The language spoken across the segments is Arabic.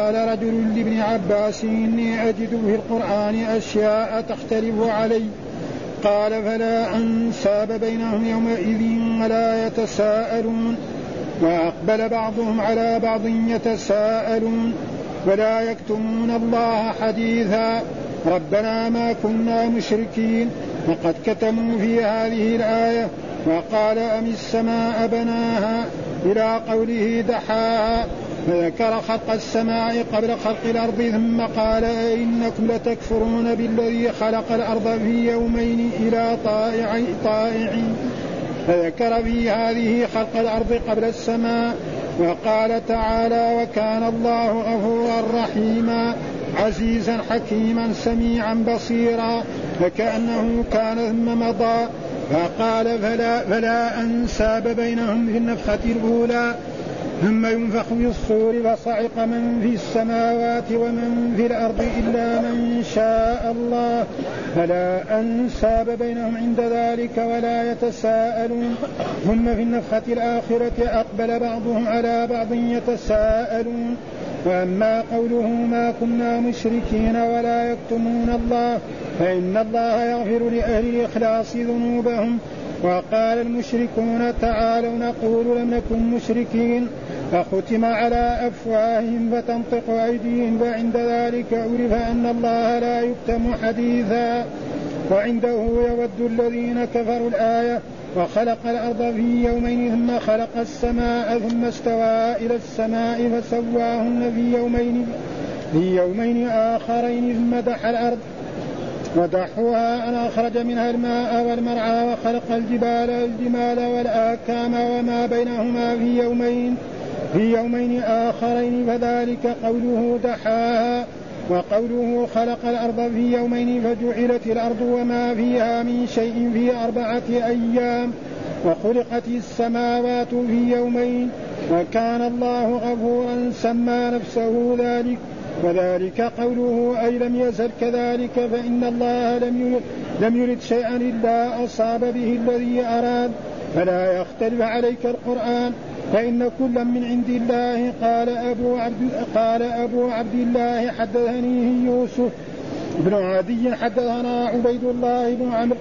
قال رجل لابن عباس إني أجد في القرآن أشياء تختلف علي. قال فلا أنساب بينهم يومئذ ولا يتساءلون. وأقبل بعضهم على بعض يتساءلون ولا يكتمون الله حديثا ربنا ما كنا مشركين وقد كتموا في هذه الآية وقال أم السماء بناها إلى قوله دحاها؟ فذكر خلق السماء قبل خلق الأرض ثم قال إنكم لتكفرون بالذي خلق الأرض في يومين إلى طائع طائعين فذكر في هذه خلق الأرض قبل السماء وقال تعالى وكان الله غفورا رحيما عزيزا حكيما سميعا بصيرا فكأنه كان ثم مضى. فقال فلا, فلا أنساب بينهم في النفخة الأولى. ثم ينفخ في الصور فصعق من في السماوات ومن في الأرض إلا من شاء الله. فلا أنساب بينهم عند ذلك ولا يتساءلون. ثم في النفخة الآخرة أقبل بعضهم على بعض يتساءلون. وأما قوله ما كنا مشركين ولا يكتمون الله فإن الله يغفر لأهل الإخلاص ذنوبهم. وقال المشركون تعالوا نقول لم نكن مشركين. فختم على أفواههم فتنطق أيديهم وعند ذلك عرف أن الله لا يكتم حديثا. وعنده يود الذين كفروا الآية وخلق الأرض في يومين ثم خلق السماء ثم استوى إلى السماء فسواهن في يومين في يومين آخرين ثم دحى الأرض. ودحوها أن أخرج منها الماء والمرعى وخلق الجبال الجمال والآكام وما بينهما في يومين. في يومين آخرين فذلك قوله دحاها وقوله خلق الأرض في يومين فجعلت الأرض وما فيها من شيء في أربعة أيام وخلقت السماوات في يومين وكان الله غفورا سمى نفسه ذلك وذلك قوله أي لم يزل كذلك فإن الله لم يرد, لم يرد شيئا إلا أصاب به الذي أراد فلا يختلف عليك القرآن فإن كلا من عند الله قال أبو عبد قال أبو عبد الله حدثني يوسف بن عدي حدثنا عبيد الله بن عمرو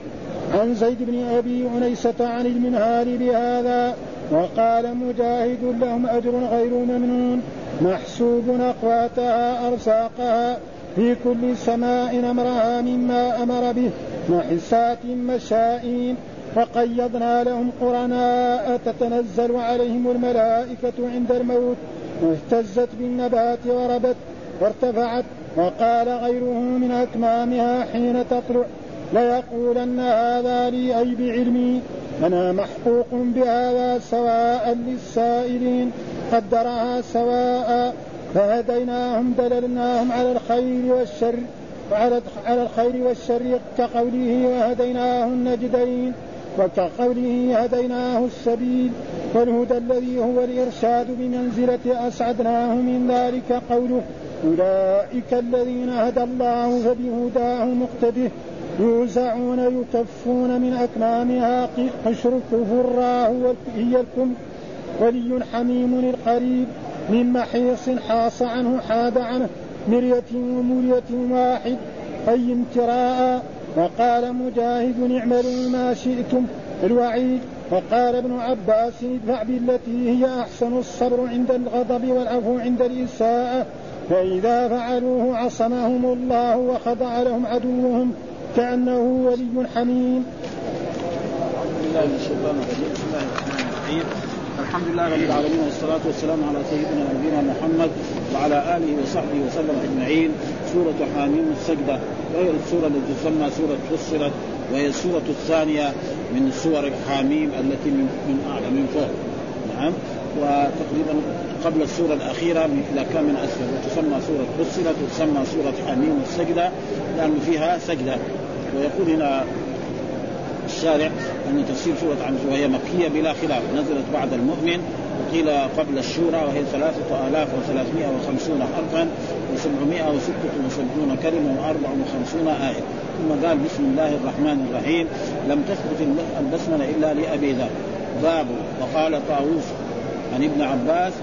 عن زيد بن أبي أنيسة عن المنهال بهذا وقال مجاهد لهم أجر غير ممنون محسوب أقواتها أرزاقها في كل سماء أمرها مما أمر به وحسات مشائين وقيضنا لهم قرناء تتنزل عليهم الملائكة عند الموت. واهتزت بالنبات وربت وارتفعت وقال غيره من أكمامها حين تطلع. ليقولن هذا لي أي بعلمي. أنا محقوق بهذا سواء للسائلين. قدرها سواء. فهديناهم دللناهم على الخير والشر. وعلى على الخير والشر كقوله وهديناه النجدين وكقوله هديناه السبيل والهدى الذي هو الإرشاد بمنزلة أسعدناه من ذلك قوله أولئك الذين هدى الله فبهداه مقتده يوزعون يكفون من أكمامها قشر كفراه هي الكم ولي حميم القريب من محيص حاص عنه حاد عنه مرية ومرية واحد أي امتراء وقال مجاهد اعملوا ما شئتم الوعيد. وقال ابن عباس ادفع بالتي هي أحسن الصبر عند الغضب والعفو عند الاساءه فإذا فعلوه عصمهم الله وخضع لهم عدوهم كأنه ولي حميم. الحمد لله رب العالمين والصلاة والسلام على سيدنا نبينا محمد وعلى آله وصحبه وسلم أجمعين. سورة حاميم السجدة وهي السورة التي تسمى سورة فصلت وهي السورة الثانية من سور حاميم التي من من أعلى من فوق. نعم. وتقريبا قبل السورة الأخيرة إذا كان من أسفل. وتسمى سورة فصلت وتسمى سورة حاميم السجدة لأن فيها سجدة. ويقول هنا الشارع أن تفسير سورة عن وهي مكية بلا خلاف نزلت بعد المؤمن. وقيل قبل الشورى وهي ثلاثة آلاف وثلاثمائة وخمسون حرفا وسبعمائة وستة وسبعون كلمة وأربع وخمسون آية. ثم قال بسم الله الرحمن الرحيم. لم تثبت البسملة إلا لأبي ذر. باب وقال طاووس عن ابن عباس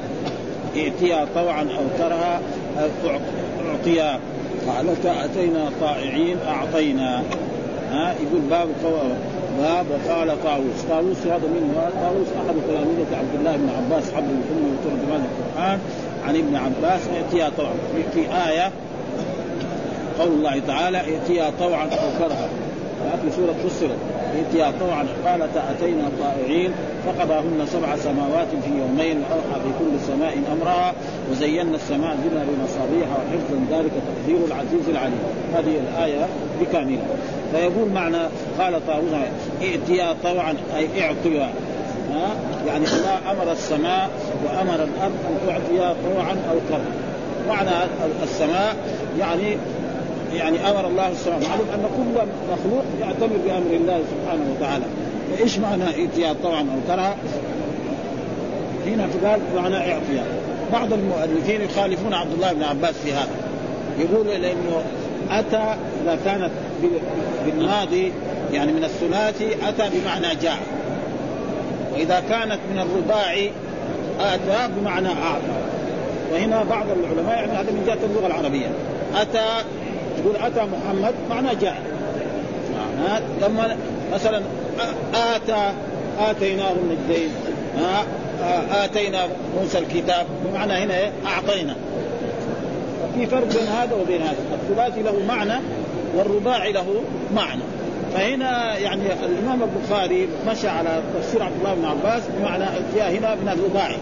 ائتيا طوعا أو كرها أعطيا. قالت أتينا طائعين أعطينا. ها؟ يقول باب باب وقال طاووس. طاووس هذا من طاووس احد تلاميذه عبد الله بن عباس حبر الامه وترجمان القرآن عن ابن عباس ائتيا طوعا في آية قول الله تعالى ائتيا طوعا أو كرها. في سوره فصلت ائتيا طوعا قالت أتينا طائعين فقضاهن سبع سماوات في يومين وأوحى في كل سماء أمرها وزينا السماء الدنيا بمصابيح وحفظا ذلك تقدير العزيز العليم. هذه الآية بكاملها. فيقول معنى قال طاووس ائتيا طوعا أي اعطيا ها؟ يعني الله أمر السماء وأمر الأرض أن تعطيا طوعا أو كرها معنى السماء يعني يعني أمر الله السماء معلوم أن كل مخلوق يعتمر بأمر الله سبحانه وتعالى. فإيش معنى ائتيا طوعا أو كرها؟ هنا قال معنى اعطيا بعض المؤلفين يخالفون عبد الله بن عباس في هذا. يقول لأنه أتى إذا كانت بالماضي يعني من الثلاثي أتى بمعنى جاء. وإذا كانت من الرباعي أتى بمعنى أعطى. وهنا بعض العلماء يعني هذا من جهة اللغة العربية. أتى يقول أتى محمد معنى جاء لما مثلا اتى آتيناه النجدين آتينا موسى الكتاب بمعنى هنا؟ أعطينا. في فرق بين هذا وبين هذا. الثلاثي له معنى والرباعي له معنى. فهنا يعني الإمام البخاري مشى على تفسير عبد الله بن عباس بمعنى الجاء هنا من الرباعي.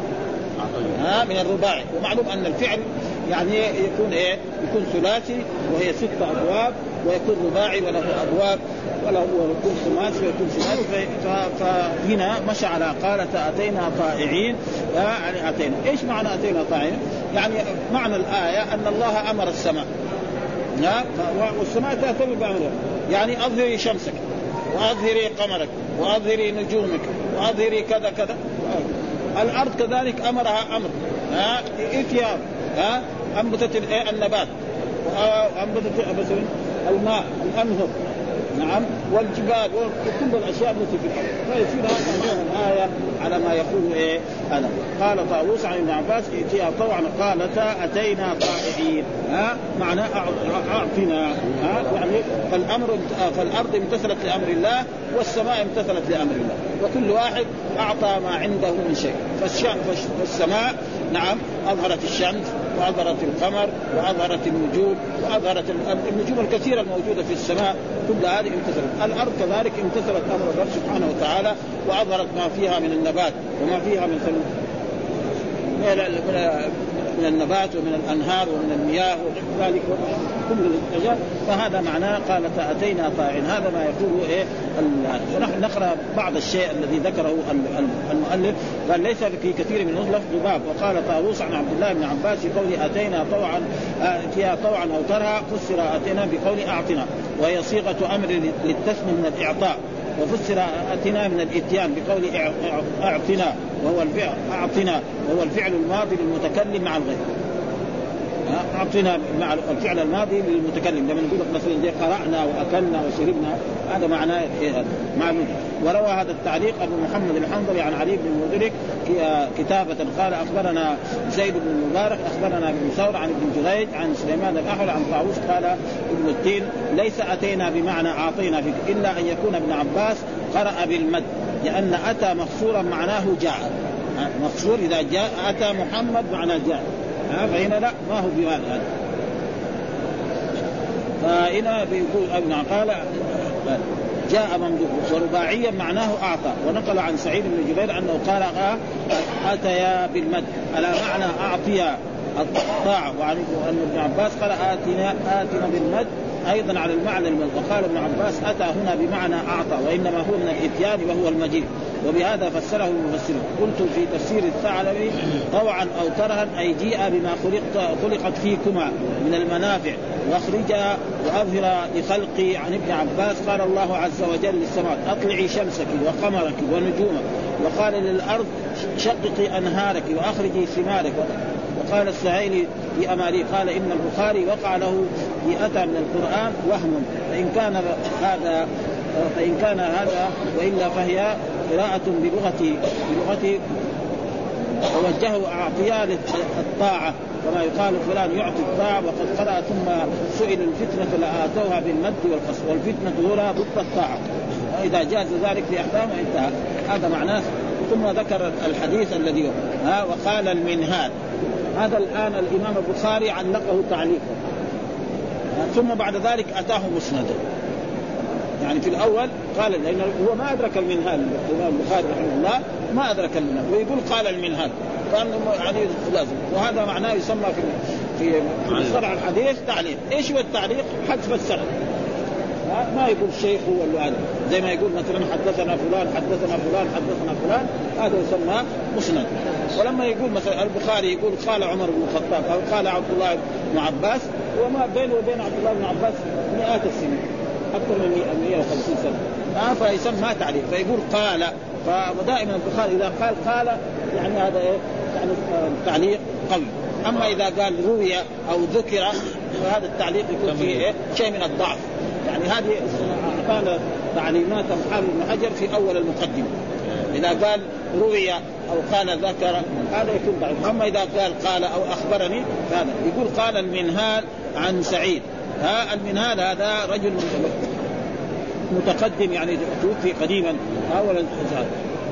ها؟ من الرباعي. ومعلوم أن الفعل يعني يكون إيه؟ يكون ثلاثي وهي ست أبواب ويكون رباعي وله أبواب وله ويكون خماسي ويكون ثلاثي. فهنا مشى على قالت اتينا طائعين. يعني أتينا، إيش معنى أتينا طائعين؟ يعني معنى الآية أن الله أمر السماء. والسماء تهتم بأمره. يعني أظهري شمسك وأظهري قمرك وأظهري نجومك وأظهري كذا كذا. الأرض كذلك أمرها أمر. ها اتيان ها انبتت النبات. وانبتت مثلا الماء الأنهر. نعم. والجبال وكل الأشياء التي في الأرض. فيصير هذا الآية على ما يقول إيه؟ أنا. قال طاووس عن ابن عباس ائتيا طوعا قالتا أتينا طائعين ها؟ معنى أعطنا. ها؟ يعني فالأمر فالأرض امتثلت لأمر الله والسماء امتثلت لأمر الله. وكل واحد أعطى ما عنده من شيء. فالسماء نعم أظهرت الشمس. وأظهرت القمر وأظهرت النجوم وأظهرت النجوم الكثيرة الموجودة في السماء كل هذه امتثلت، الأرض كذلك امتثلت أمر الرب سبحانه وتعالى وأظهرت ما فيها من النبات وما فيها من من النبات ومن الأنهار ومن المياه وذلك كل الأشياء. فهذا معناه قال اتينا طائعين هذا ما يقول إيه؟ ونحن نقرأ بعض الشيء الذي ذكره المؤلف. قال ليس في كثير من نزلة ذباب وقال طاووس عن عبد الله بن عباس في قول أتينا طوعا أتيا طوعا أو كرها فسر أتينا بقول أعطنا. وهي صيغة أمر للتثني من الإعطاء. وفسر اتنا من الإتيان بقول اعطنا وهو الفعل أعطنا وهو الفعل الماضي للمتكلم مع الغير اعطنا مع الفعل الماضي للمتكلم. لما نقول مثلا زي قرأنا وأكلنا وشربنا هذا معناه إيه؟ معلوم. وروى هذا التعليق أبو محمد الحنظلي عن علي بن المدرك كتابة قال أخبرنا زيد بن المبارك أخبرنا ابن ثور عن ابن جريج عن سليمان الأحول عن طاووس قال ابن التين ليس أتينا بمعنى أعطينا فيك إلا أن يكون ابن عباس قرأ بالمد لأن أتى مقصورا معناه جاء. مقصور إذا جاء أتى محمد معناه جاء. فهنا لا ما هو بهذا فهنا بيقول ابن قال جاء ممدوح ورباعيا معناه أعطى ونقل عن سعيد بن جبير أنه قال أتيا بالمد. على معنى أعطيا الطاعة وعن ابن عباس قال اتنا آتنا بالمد. أيضا على المعنى وقال ابن عباس أتى هنا بمعنى أعطى وإنما هو من الإتيان وهو المجيء. وبهذا فسره المفسرون. قلت في تفسير الثعلبي طوعا أو كرها أي جيء بما خلقت خلقت فيكما من المنافع. وأخرج وأظهر لخلقي عن ابن عباس قال الله عز وجل للسماء أطلعي شمسك وقمرك ونجومك وقال للأرض شققي أنهارك وأخرجي ثمارك. وقال السهيلي في أمالي قال إن البخاري وقع له في اتى من القرآن وهم. فإن كان هذا فإن كان هذا وإلا فهي قراءة بلغة بلغة ووجهه أعطياء للطاعة كما يقال فلان يعطي الطاعة وقد قرأ ثم سئل الفتنة لآتوها بالمد والقصر والفتنة هنا ضد الطاعة. إذا جاز ذلك في أحكام انتهى. هذا معناه. ثم ذكر الحديث الذي ها وقال المنهال هذا الآن الإمام البخاري علقه تعليقا ثم بعد ذلك أتاه مسندا يعني في الأول قال لأنه هو ما أدرك المنهال الإمام البخاري رحمه الله ما أدرك المنهال ويقول قال المنهال كان يعني لازم. وهذا معناه يسمى في في مصطلح الحديث تعليق، إيش هو التعليق؟ حذف السند. ما يقول الشيخ هو اللي هذا زي ما يقول مثلا حدثنا فلان حدثنا فلان حدثنا فلان. هذا يسمى مسند. ولما يقول مثلا البخاري يقول قال عمر بن الخطاب أو قال عبد الله بن عباس وما بينه وبين عبد الله بن عباس مئات السنين أكثر من 150 سنة. آه فيسمى تعليق فيقول قال فدائما البخاري إذا قال قال يعني هذا إيه؟ يعني تعليق قوي. أما إذا قال روي أو ذكر فهذا التعليق يكون فيه إيه؟ شيء من الضعف. يعني هذه اعطانا تعليمات حافظ بن حجر في أول المقدمة. إذا قال روي أو قال ذكر هذا يكون ضعيف. أما إذا قال قال أو أخبرني فهذا يقول قال المنهال عن سعيد. ها المنهال هذا رجل متقدم يعني توفي قديما. اول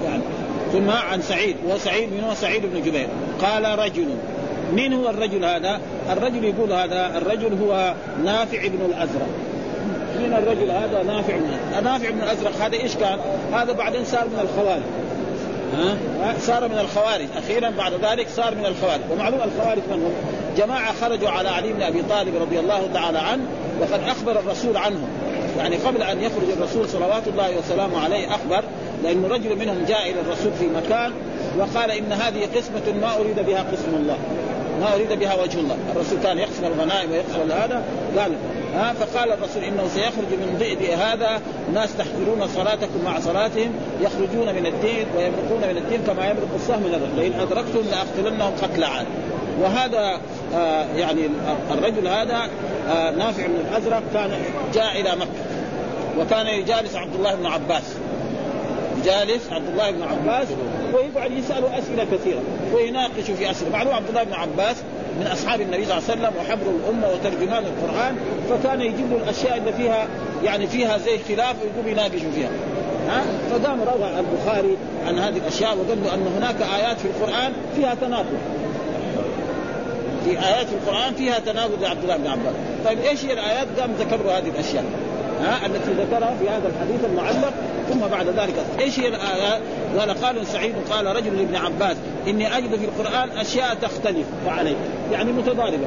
يعني ثم عن سعيد. وسعيد من هو سعيد بن جبير. قال رجل. من هو الرجل هذا؟ الرجل يقول هذا الرجل هو نافع بن الأزرق. من الرجل هذا نافع بن نافع بن الأزرق. هذا إيش كان؟ هذا بعدين صار من الخوارج. ها؟ صار من الخوارج. أخيرا بعد ذلك صار من الخوارج. ومعلوم الخوارج من هم؟ جماعة خرجوا على علي بن أبي طالب رضي الله تعالى عنه وقد أخبر الرسول عنهم. يعني قبل أن يخرج الرسول صلوات الله وسلامه عليه أخبر لأن رجل منهم جاء إلى الرسول في مكان وقال إن هذه قسمة ما أريد بها قسم الله. ما أريد بها وجه الله، الرسول كان يقسم الغنائم ويقسم هذا. قال ها فقال الرسول إنه سيخرج من ضئد هذا ناس تحقرون صلاتكم مع صلاتهم يخرجون من الدين ويمرقون من الدين كما يمرق السهم من الرجل. لئن أدركتم لأقتلنهم قتل عاد. وهذا آه يعني الرجل هذا آه نافع بن الأزرق كان جاء إلى مكة. وكان يجالس عبد الله بن عباس. جالس عبد الله بن عباس ويقعد يساله أسئلة كثيرة ويناقش في أسئلة. معلوم عبد الله بن عباس من أصحاب النبي صلى الله عليه وسلم وحبر الأمة وترجمان القرآن فكان يجيب له الأشياء اللي فيها يعني فيها زي خلاف ويقوم يناقش فيها. ها؟ فقام روى البخاري عن هذه الأشياء وقال له أن هناك آيات في القرآن فيها تناقض. في آيات في القرآن فيها تناقض لعبد الله بن عباس. طيب إيش هي الآيات؟ قام ذكر له هذه الأشياء. ها؟ التي ذكرها في هذا الحديث المعلق ثم بعد ذلك إيش هي؟ الايات؟ قال قال سعيد قال رجل لابن عباس إني أجد في القرآن أشياء تختلف فعليك يعني متضاربة.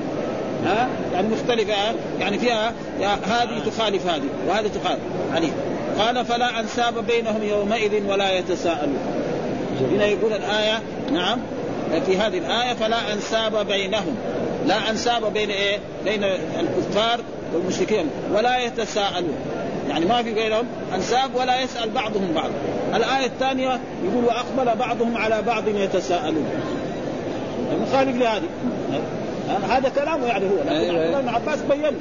ها؟ يعني مختلفة يعني فيها هذه تخالف هذه وهذه تخالف. عليه قال فلا أنساب بينهم يومئذ ولا يتساءلون. هنا يقول الآية نعم في هذه الآية فلا أنساب بينهم. لا أنساب بين إيه؟ بين الكفار والمشركين ولا يتساءلون. يعني ما في بينهم أنساب ولا يسأل بعضهم بعض. الآية الثانية يقول وأقبل بعضهم على بعض يتساءلون. مخالف لهذه. هذا كلامه يعني هو. لكن أيوة، عبد الله بن عباس بين له.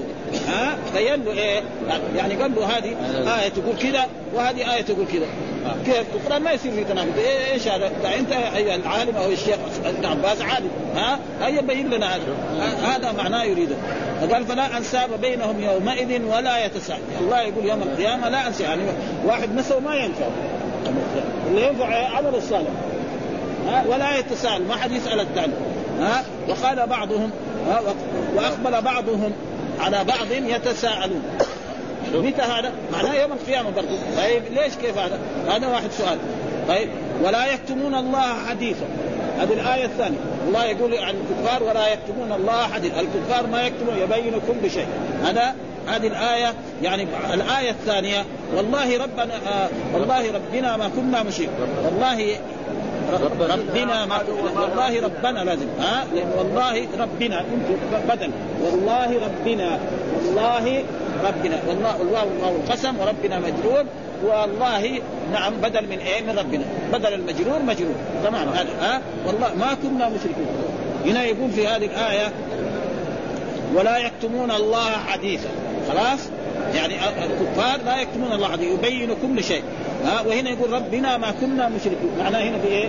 ها؟ بين له إيه؟ يعني قال له هذه أيوة. آية تقول كذا وهذه آية تقول كذا. كيف؟ القران ما يصير في تناقض. إيه إيش هذا؟ أنت العالم أو الشيخ ابن عباس عالم. ها؟ هيا بين لنا هذا. هذا معناه يريده قال فلا أنساب بينهم يومئذ ولا يتساءل. الله يقول يوم القيامة لا أنسى. يعني واحد نسى ما ينفع اللي ينفع عمل الصالح ها؟ ولا يتساءل. ما حد يسأل الثاني. ها؟ وقال بعضهم ها؟ وأقبل بعضهم على بعض يتساءلون. متى هذا؟ معناه يوم القيامة برضه طيب ليش كيف هذا؟ هذا واحد سؤال. طيب ولا يكتمون الله حديثا. هذه الآية الثانية. الله يقول عن الكفار ولا يكتمون الله حديثا. الكفار ما يكتمون يبين كل شيء هذا هذه الآية يعني الآية الثانية. والله ربنا آه والله ربنا ما كنا مشرك والله ربنا. ما والله ربنا لازم ها؟ والله ربنا انت بدل. والله ربنا والله ربنا والله الواو واو القسم وربنا مجرور والله نعم بدل من إيه؟ من ربنا. بدل المجرور مجرور تمام. هذا ها؟ والله ما كنا مشركين. هنا يقول في هذه الآية ولا يكتمون الله حديثا. خلاص؟ يعني الكفار لا يكتمون الله حديثا يبين كل شيء. ها؟ وهنا يقول ربنا ما كنا مشركين. معناه هنا بايه؟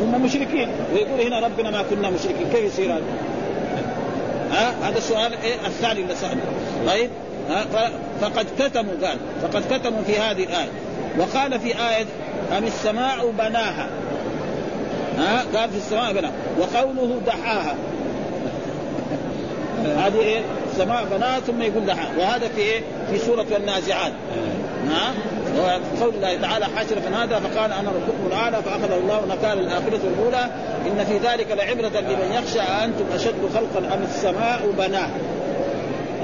هم مشركين. ويقول هنا ربنا ما كنا مشركين. كيف يصير هذا؟ ها؟ هذا السؤال إيه؟ الثاني اللي سأله طيب؟ فقد كتموا قال فقد كتموا في هذه الآية. وقال في آية أم السماء بناها؟ ها قال في السماء بناها. وقوله دحاها. هذه إيه؟ السماء بناها ثم يقول دحاها. وهذا في إيه؟ في سورة النازعات. ها؟ وقول الله تعالى حاشر فنادى فقال أنا ربكم الأعلى فاخذه الله نكال الآخرة والاولى إن في ذلك لعبرة لمن يخشى أنتم أشد خلقا أم السماء بناها؟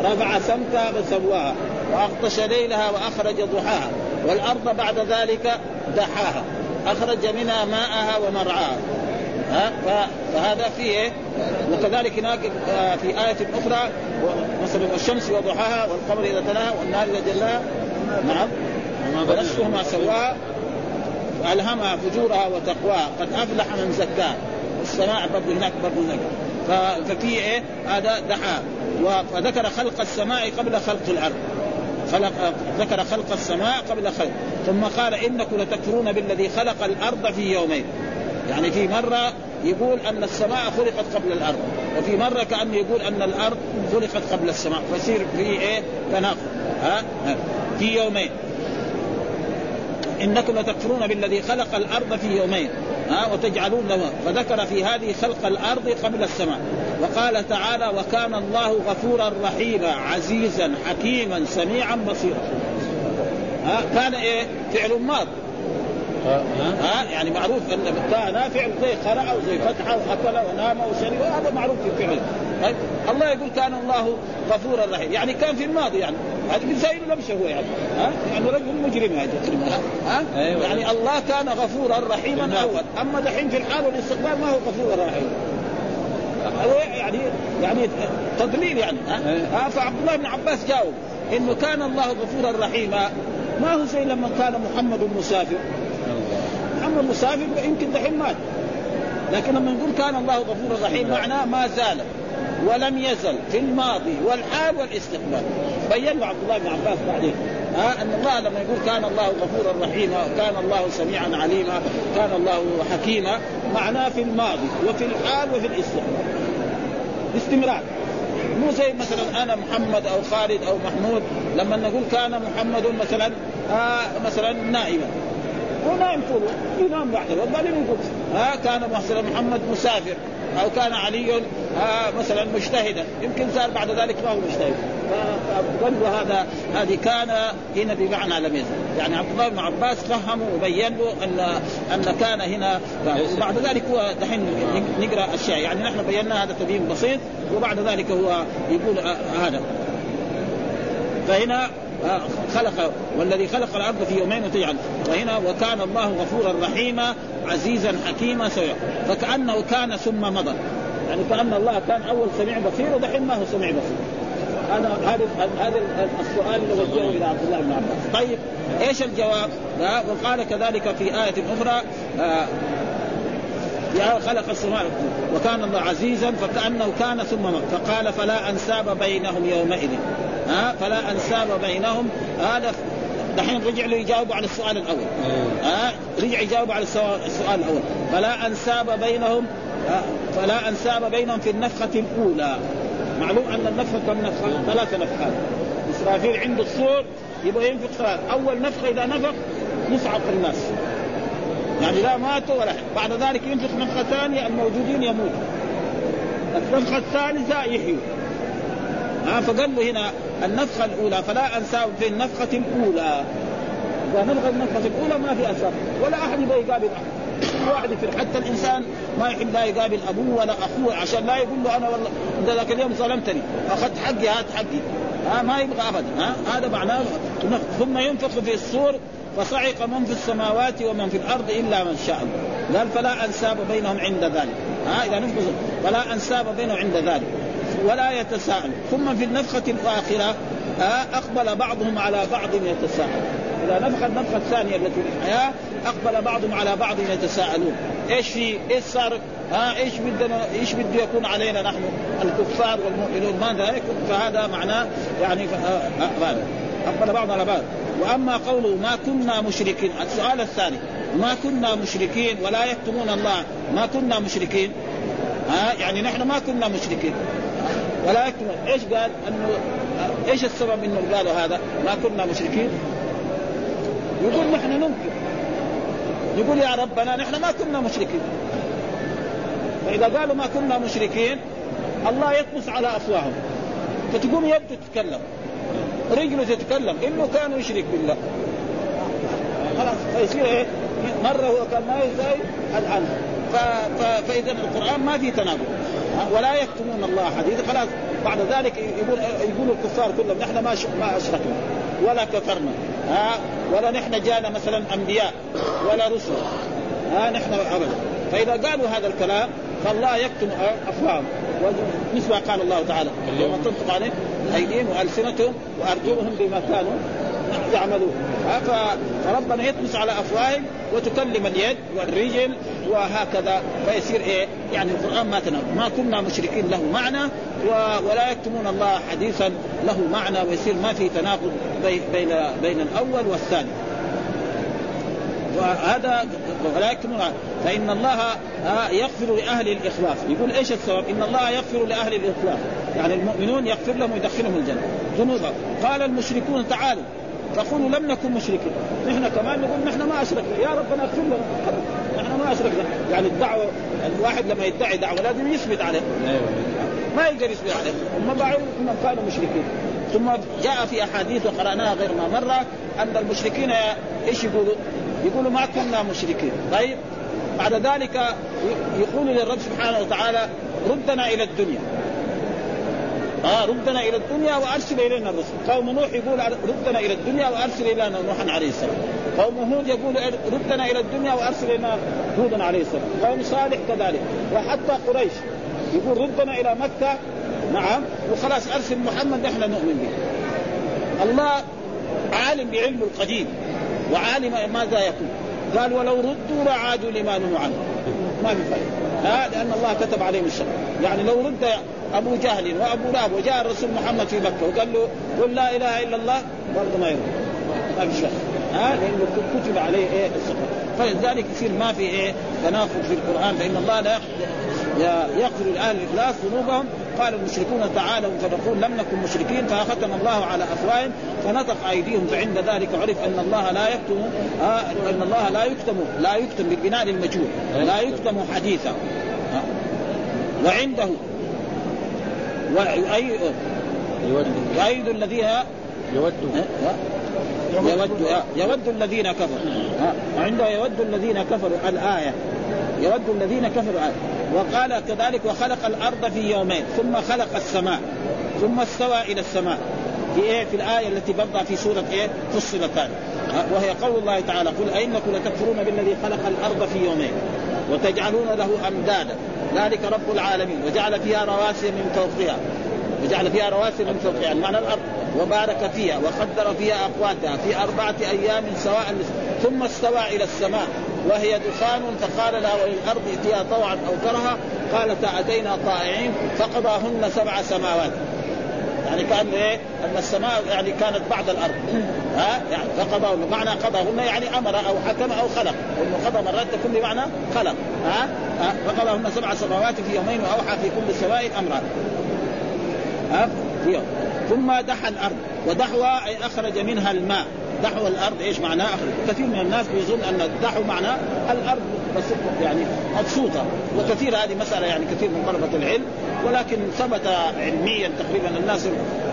رفع سمكها فسواها وأغطش ليلها وأخرج ضحاها والأرض بعد ذلك دحاها أخرج منها ماءها ومرعاها. ها؟ فهذا فيه وكذلك هناك آه، في آية أخرى مثلا والشمس وضحاها والقمر إذا تلاها والنار إذا جلاها. نعم. ونفسه ما سواها فألهمها فجورها وتقواها قد أفلح من زكاها. السماء برضه هناك برضه ففي إيه؟ هذا دحاها وذكر خلق السماء قبل خلق الأرض. خلق ذكر خلق السماء قبل خلق. ثم قال إنكم لتكفرون بالذي خلق الأرض في يومين. يعني في مرة يقول أن السماء خلقت قبل الأرض وفي مرة كانه يقول أن الأرض خلقت قبل السماء. فيصير في إيه؟ تناقض. ها؟ في يومين. إنكم لتكفرون بالذي خلق الأرض في يومين. ها وتجعلون له فذكر في هذه خلق الأرض قبل السماء. وقال تعالى وكان الله غفورا رحيما عزيزا حكيما سميعا بصيرا. ها كان إيه؟ فعل ماض. ها, يعني معروف أن كان فعل زي قرأ وزي فتح واكل ونام وشرب هذا معروف في الفعل. طيب الله يقول كان الله غفورا رحيما يعني كان في الماضي يعني. هذا من زي لمشه هو يعني؟ ها؟ يعني رجل مجرم هذا ها؟ أيوة. يعني الله كان غفورا رحيما أول. أما دحين في الحال والاستقبال ما هو غفورا رحيما يعني يعني تضليل يعني. ها؟ فعبد الله بن عباس جاوب إنه كان الله غفورا رحيما. ما هو زي لما كان محمد مسافر محمد مسافر يمكن دحين مات. لكن لما نقول كان الله غفورا رحيم معناه ما زال ولم يزل في الماضي والحال والاستقبال. بين له عبد الله بن عباس بعدين. ها أن الله لما يقول كان الله غفورا رحيما كان الله سميعا عليما كان الله حكيما معناه في الماضي وفي الحال وفي الاستقبال. باستمرار. مو زي مثلا أنا محمد أو خالد أو محمود لما نقول كان محمد مثلا آه مثلا نائما هو نائم طول ينام بعد بعدين يقول ها كان مثلا محمد مسافر أو كان علي آه مثلا مجتهدا يمكن صار بعد ذلك ما هو مجتهد. فقال هذا هذه كان هنا بمعنى لم يزل. يعني عبد الله بن عباس فهمه وبين له أن أن كان هنا. وبعد ذلك هو دحين نقرأ أشياء. يعني نحن بينا هذا تبيين بسيط وبعد ذلك هو يقول آه هذا. فهنا خلق والذي خلق الأرض في يومين وتجعل وهنا وكان الله غفورا رحيما عزيزا حكيما سويا فكأنه كان ثم مضى. يعني كأن الله كان أول سميع بصير ودحين ما هو سميع بصير. هذا هذا هذا السؤال اللي وجهه إلى عبد الله بن عباس. طيب إيش الجواب؟ وقال كذلك في آية أخرى آه خلق السماء وكان الله عزيزا فكأنه كان ثم مضى فقال فلا أنساب بينهم يومئذ. ها؟ فلا أنساب بينهم. هذا دحين رجع له يجاوب على السؤال الأول. ها؟ رجع يجاوب على السؤال الأول. فلا أنساب بينهم فلا أنساب بينهم في النفخة الأولى. معلوم أن النفخة كم نفخة؟ ثلاث نفخات. إسرافيل عنده الصور يبغى ينفخ ثلاث أول نفخة إذا نفخ يصعق الناس. يعني لا ماتوا ولا بعد ذلك ينفخ نفخة ثانية الموجودين يموتوا النفخة الثالثة يحيوا ها فقال له هنا النفخة الأولى فلا انساب في النفخة الأولى. إذا نلغى النفخة الأولى ما في انساب ولا أحد يبغى يقابل أحد. واحد يفر حتى الإنسان ما يحب لا يقابل أبوه ولا أخوه عشان لا يقول له أنا والله ذاك اليوم ظلمتني أخذت حقي هات حقي. ها ما يبغى ابدا ها؟ هذا معناه ثم ينفخ في الصور فصعق من في السماوات ومن في الأرض إلا من شاء الله. قال فلا أنساب بينهم عند ذلك. ها إذا نفخ فلا أنساب بينهم عند ذلك. ولا يتساءل. ثم في النفخة الآخرة أقبل بعضهم على بعض يتساءل. إذا نفخ النفخة الثانية التي في الحياة أقبل بعضهم على بعض يتساءلون. إيش في إيش صار؟ ها إيش بدنا إيش بده يكون علينا نحن؟ الكفار والمؤمنون. ماذا؟ فهذا معناه يعني أقبل بعض على بعض. وأما قوله ما كنا مشركين السؤال الثاني. ما كنا مشركين ولا يكتمون الله. ما كنا مشركين. ها يعني نحن ما كنا مشركين. ولا يكتمون. إيش قال؟ أنه إيش السبب إنهم قالوا هذا؟ ما كنا مشركين. يقول نحن ننكر. يقول يا ربنا نحن ما كنا مشركين. فإذا قالوا ما كنا مشركين الله يطمس على أفواههم. فتقوم يده تتكلم. رجله تتكلم إنه كان يشرك بالله. خلاص فيصير إيه؟ مرة هو كان ما يساوي الآن. فإذا القرآن ما في تناقض ولا يكتمون الله حديثا خلاص بعد ذلك يقول يقول الكفار كلهم نحن ما ما أشركنا ولا كفرنا. ها؟ ولا نحن جانا مثلا أنبياء ولا رسل. ها؟ نحن ابدا. فإذا قالوا هذا الكلام فالله يكتم افواههم مثل ما قال الله تعالى يوم تنطق عليهم أيديهم وألسنتهم وارجلهم بما كانوا يعملون. فربنا يطمس على أفواههم وتكلم اليد والرجل وهكذا. فيصير إيه؟ يعني القرآن ما تنام ما كنا مشركين له معنى ولا يكتمون الله حديثا له معنى ويصير ما في تناقض بين بين الأول والثاني. وهذا ولا يكتمون فإن الله يغفر لأهل الإخلاص. يقول إيش السبب؟ إن الله يغفر لأهل الإخلاص. يعني المؤمنون يغفر لهم ويدخلهم الجنة. ذنوبهم. قال المشركون تعالوا. فقولوا لم نكن مشركين. نحن كمان نقول نحن ما أشركنا. يا ربنا اغفر لنا. نحن ما أشركنا. يعني الدعوة الواحد لما يدعي دعوة لازم يثبت عليه. ما يقدر يثبت عليه. هم بعض إنهم كانوا مشركين. ثم جاء في أحاديث وقرأناها غير ما مره أن المشركين إيش يقولوا؟ يقولوا ما كنا مشركين. طيب. بعد ذلك يقول للرب سبحانه وتعالى ردنا إلى الدنيا. آه ردنا إلى الدنيا وأرسل إلينا الرسل، قوم نوح يقول ردنا إلى الدنيا وأرسل الينا نوحا عليه السلام، قوم هود يقول ردنا إلى الدنيا وأرسل الينا هودا عليه السلام، قوم صالح كذلك، وحتى قريش يقول ردنا إلى مكة. نعم. وخلاص أرسل محمد نحن نؤمن به. الله عالم بعلم القديم وعالم ماذا يكون. قال ولو ردوا لعادوا لما نهوا عنه. ما في فائدة. ها لأن الله كتب عليهم الشر يعني لو رد أبو جهل وأبو لهب وجاء الرسول محمد في مكة وقال له قل لا إله إلا الله برضه ما يرد ما في شر ها؟ لأنه كتب عليه إيه السفر. فلذلك يصير ما في إيه تناقض في القرآن فإن الله لا يغفر لأهل الإخلاص ذنوبهم. قال المشركون تعالوا فنقول لم نكن مشركين فختم الله على أفواههم فنطق أيديهم فعند ذلك عرف أن الله لا يكتم آه أن الله لا يكتم لا يكتم بالبناء للمجهول لا يكتم حديثا وعنده وأي يؤيد الذين يود. يود. يود الذين كفروا. عنده يود الذين كفروا الآية. يود الذين كفروا الآية. وقال كذلك وخلق الأرض في يومين ثم خلق السماء ثم استوى إلى السماء. في إيه؟ في الآية التي برضها في سورة إيه؟ فصلت وهي قول الله تعالى قل أئنكم لتكفرون بالذي خلق الأرض في يومين. وتجعلون له أمدادا. ذلك رب العالمين. وجعل فيها رواسي من فوقها. وجعل فيها رواسي من فوقها. يعني معنى الأرض. وبارك فيها. وقدر فيها أقواتها في أربعة أيام سواء ثم استوى إلى السماء. وهي دخان فقال لها وللأرض ائتيها طوعا أو كرها. قالتا أتينا طائعين فقضاهن سبع سماوات. يعني كأن إيه؟ أن السماء يعني كانت بعد الأرض. ها؟ يعني فقضاهن معنى قضاهن يعني أمر أو حكم أو خلق. انه قضى مرات تكون بمعنى خلق. ها, ها؟ فقضاهن سبع سماوات في يومين وأوحى في كل سماء أمرا. ها؟ في يوم. ثم دحى الأرض ودحوى أي أخرج منها الماء. دحو الأرض إيش معناه؟ اخرج كثير من الناس بيظن أن الدحو معناه الأرض بس يعني مبسوطة. وكثير هذه مسألة يعني كثير من طلبة العلم ولكن ثبت علميا تقريبا الناس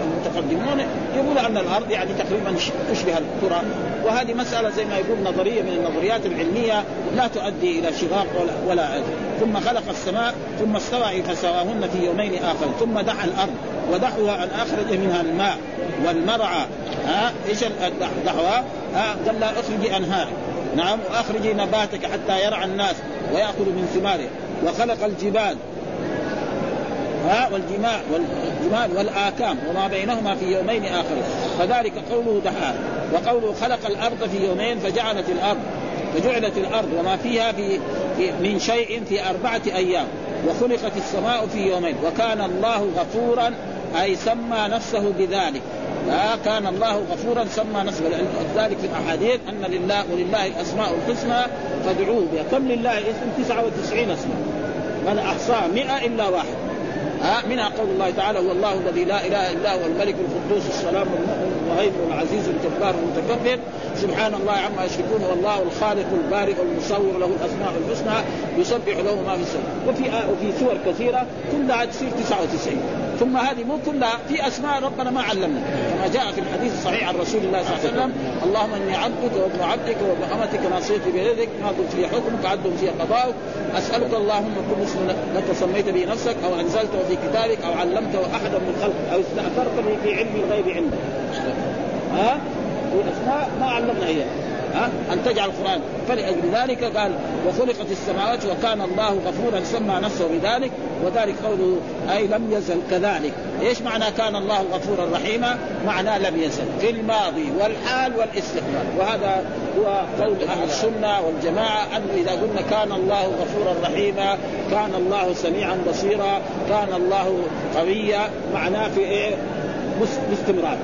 المتقدمون يقول أن الأرض يعني تقريبا تشبه الكره وهذه مسألة زي ما يقول نظرية من النظريات العلمية لا تؤدي إلى شقاق ولا, ولا ثم خلق السماء ثم استوى فسواهن في يومين آخر ثم دحى الأرض ودحوها أن أخرج منها الماء والمرعى ها؟ إيش الدحوى؟ ها؟ قال لا أخرجي انهارك نعم وأخرجي نباتك حتى يرعى الناس ويأكل من ثماره. وخلق الجبال. ها والجماع والجمال والآكام وما بينهما في يومين آخرين. فذلك قوله دحى وقوله خلق الأرض في يومين فجعلت الأرض فجعلت الأرض وما فيها في, من شيء في أربعة أيام وخلقت السماء في يومين. وكان الله غفورا أي سمى نفسه بذلك. آه كان الله غفورا سمى نفسه. ذلك في الأحاديث أن لله ولله الأسماء الحسنى فادعوه. بها كم لله اسم 99 اسما. من احصاها 100 إلا واحد. ها منها قول الله تعالى هو الله الذي لا إله إلا هو الملك القدوس السلام المؤمن المهيمن العزيز الجبار المتكبر. سبحان الله عما يشركون والله الخالق البارئ المصور له الأسماء الحسنى يسبح له ما في السماء. وفي وفي سور كثيرة كلها تصير 99 ثم هذه مو كلها في أسماء ربنا ما علمنا. كما جاء في الحديث الصحيح عن رسول الله صلى الله عليه وسلم اللهم إني عبدك وابن عبدك وابن أمتك ناصيتي بيدك ما قلت في حكمك عدل في قضاؤك. أسألك اللهم كل اسم لك سميت به نفسك أو انزلته في كتابك أو علمته أحدا من خلقك أو استأثرت به في علم الغيب عندك. ها؟ والاسماء ما علمنا اياها أن تجعل القرآن. فلأجل ذلك قال وخلقت السماوات وكان الله غفورا سمى نفسه بذلك وذلك قوله أي لم يزل كذلك. إيش معنى كان الله غفورا رحيما؟ معناه لم يزل في الماضي والحال والاستقبال وهذا هو قول أهل السنة والجماعة أنه إذا قلنا كان الله غفورا رحيما كان الله سميعا بصيرا كان الله قويا معناه في إيه؟ باستمرار.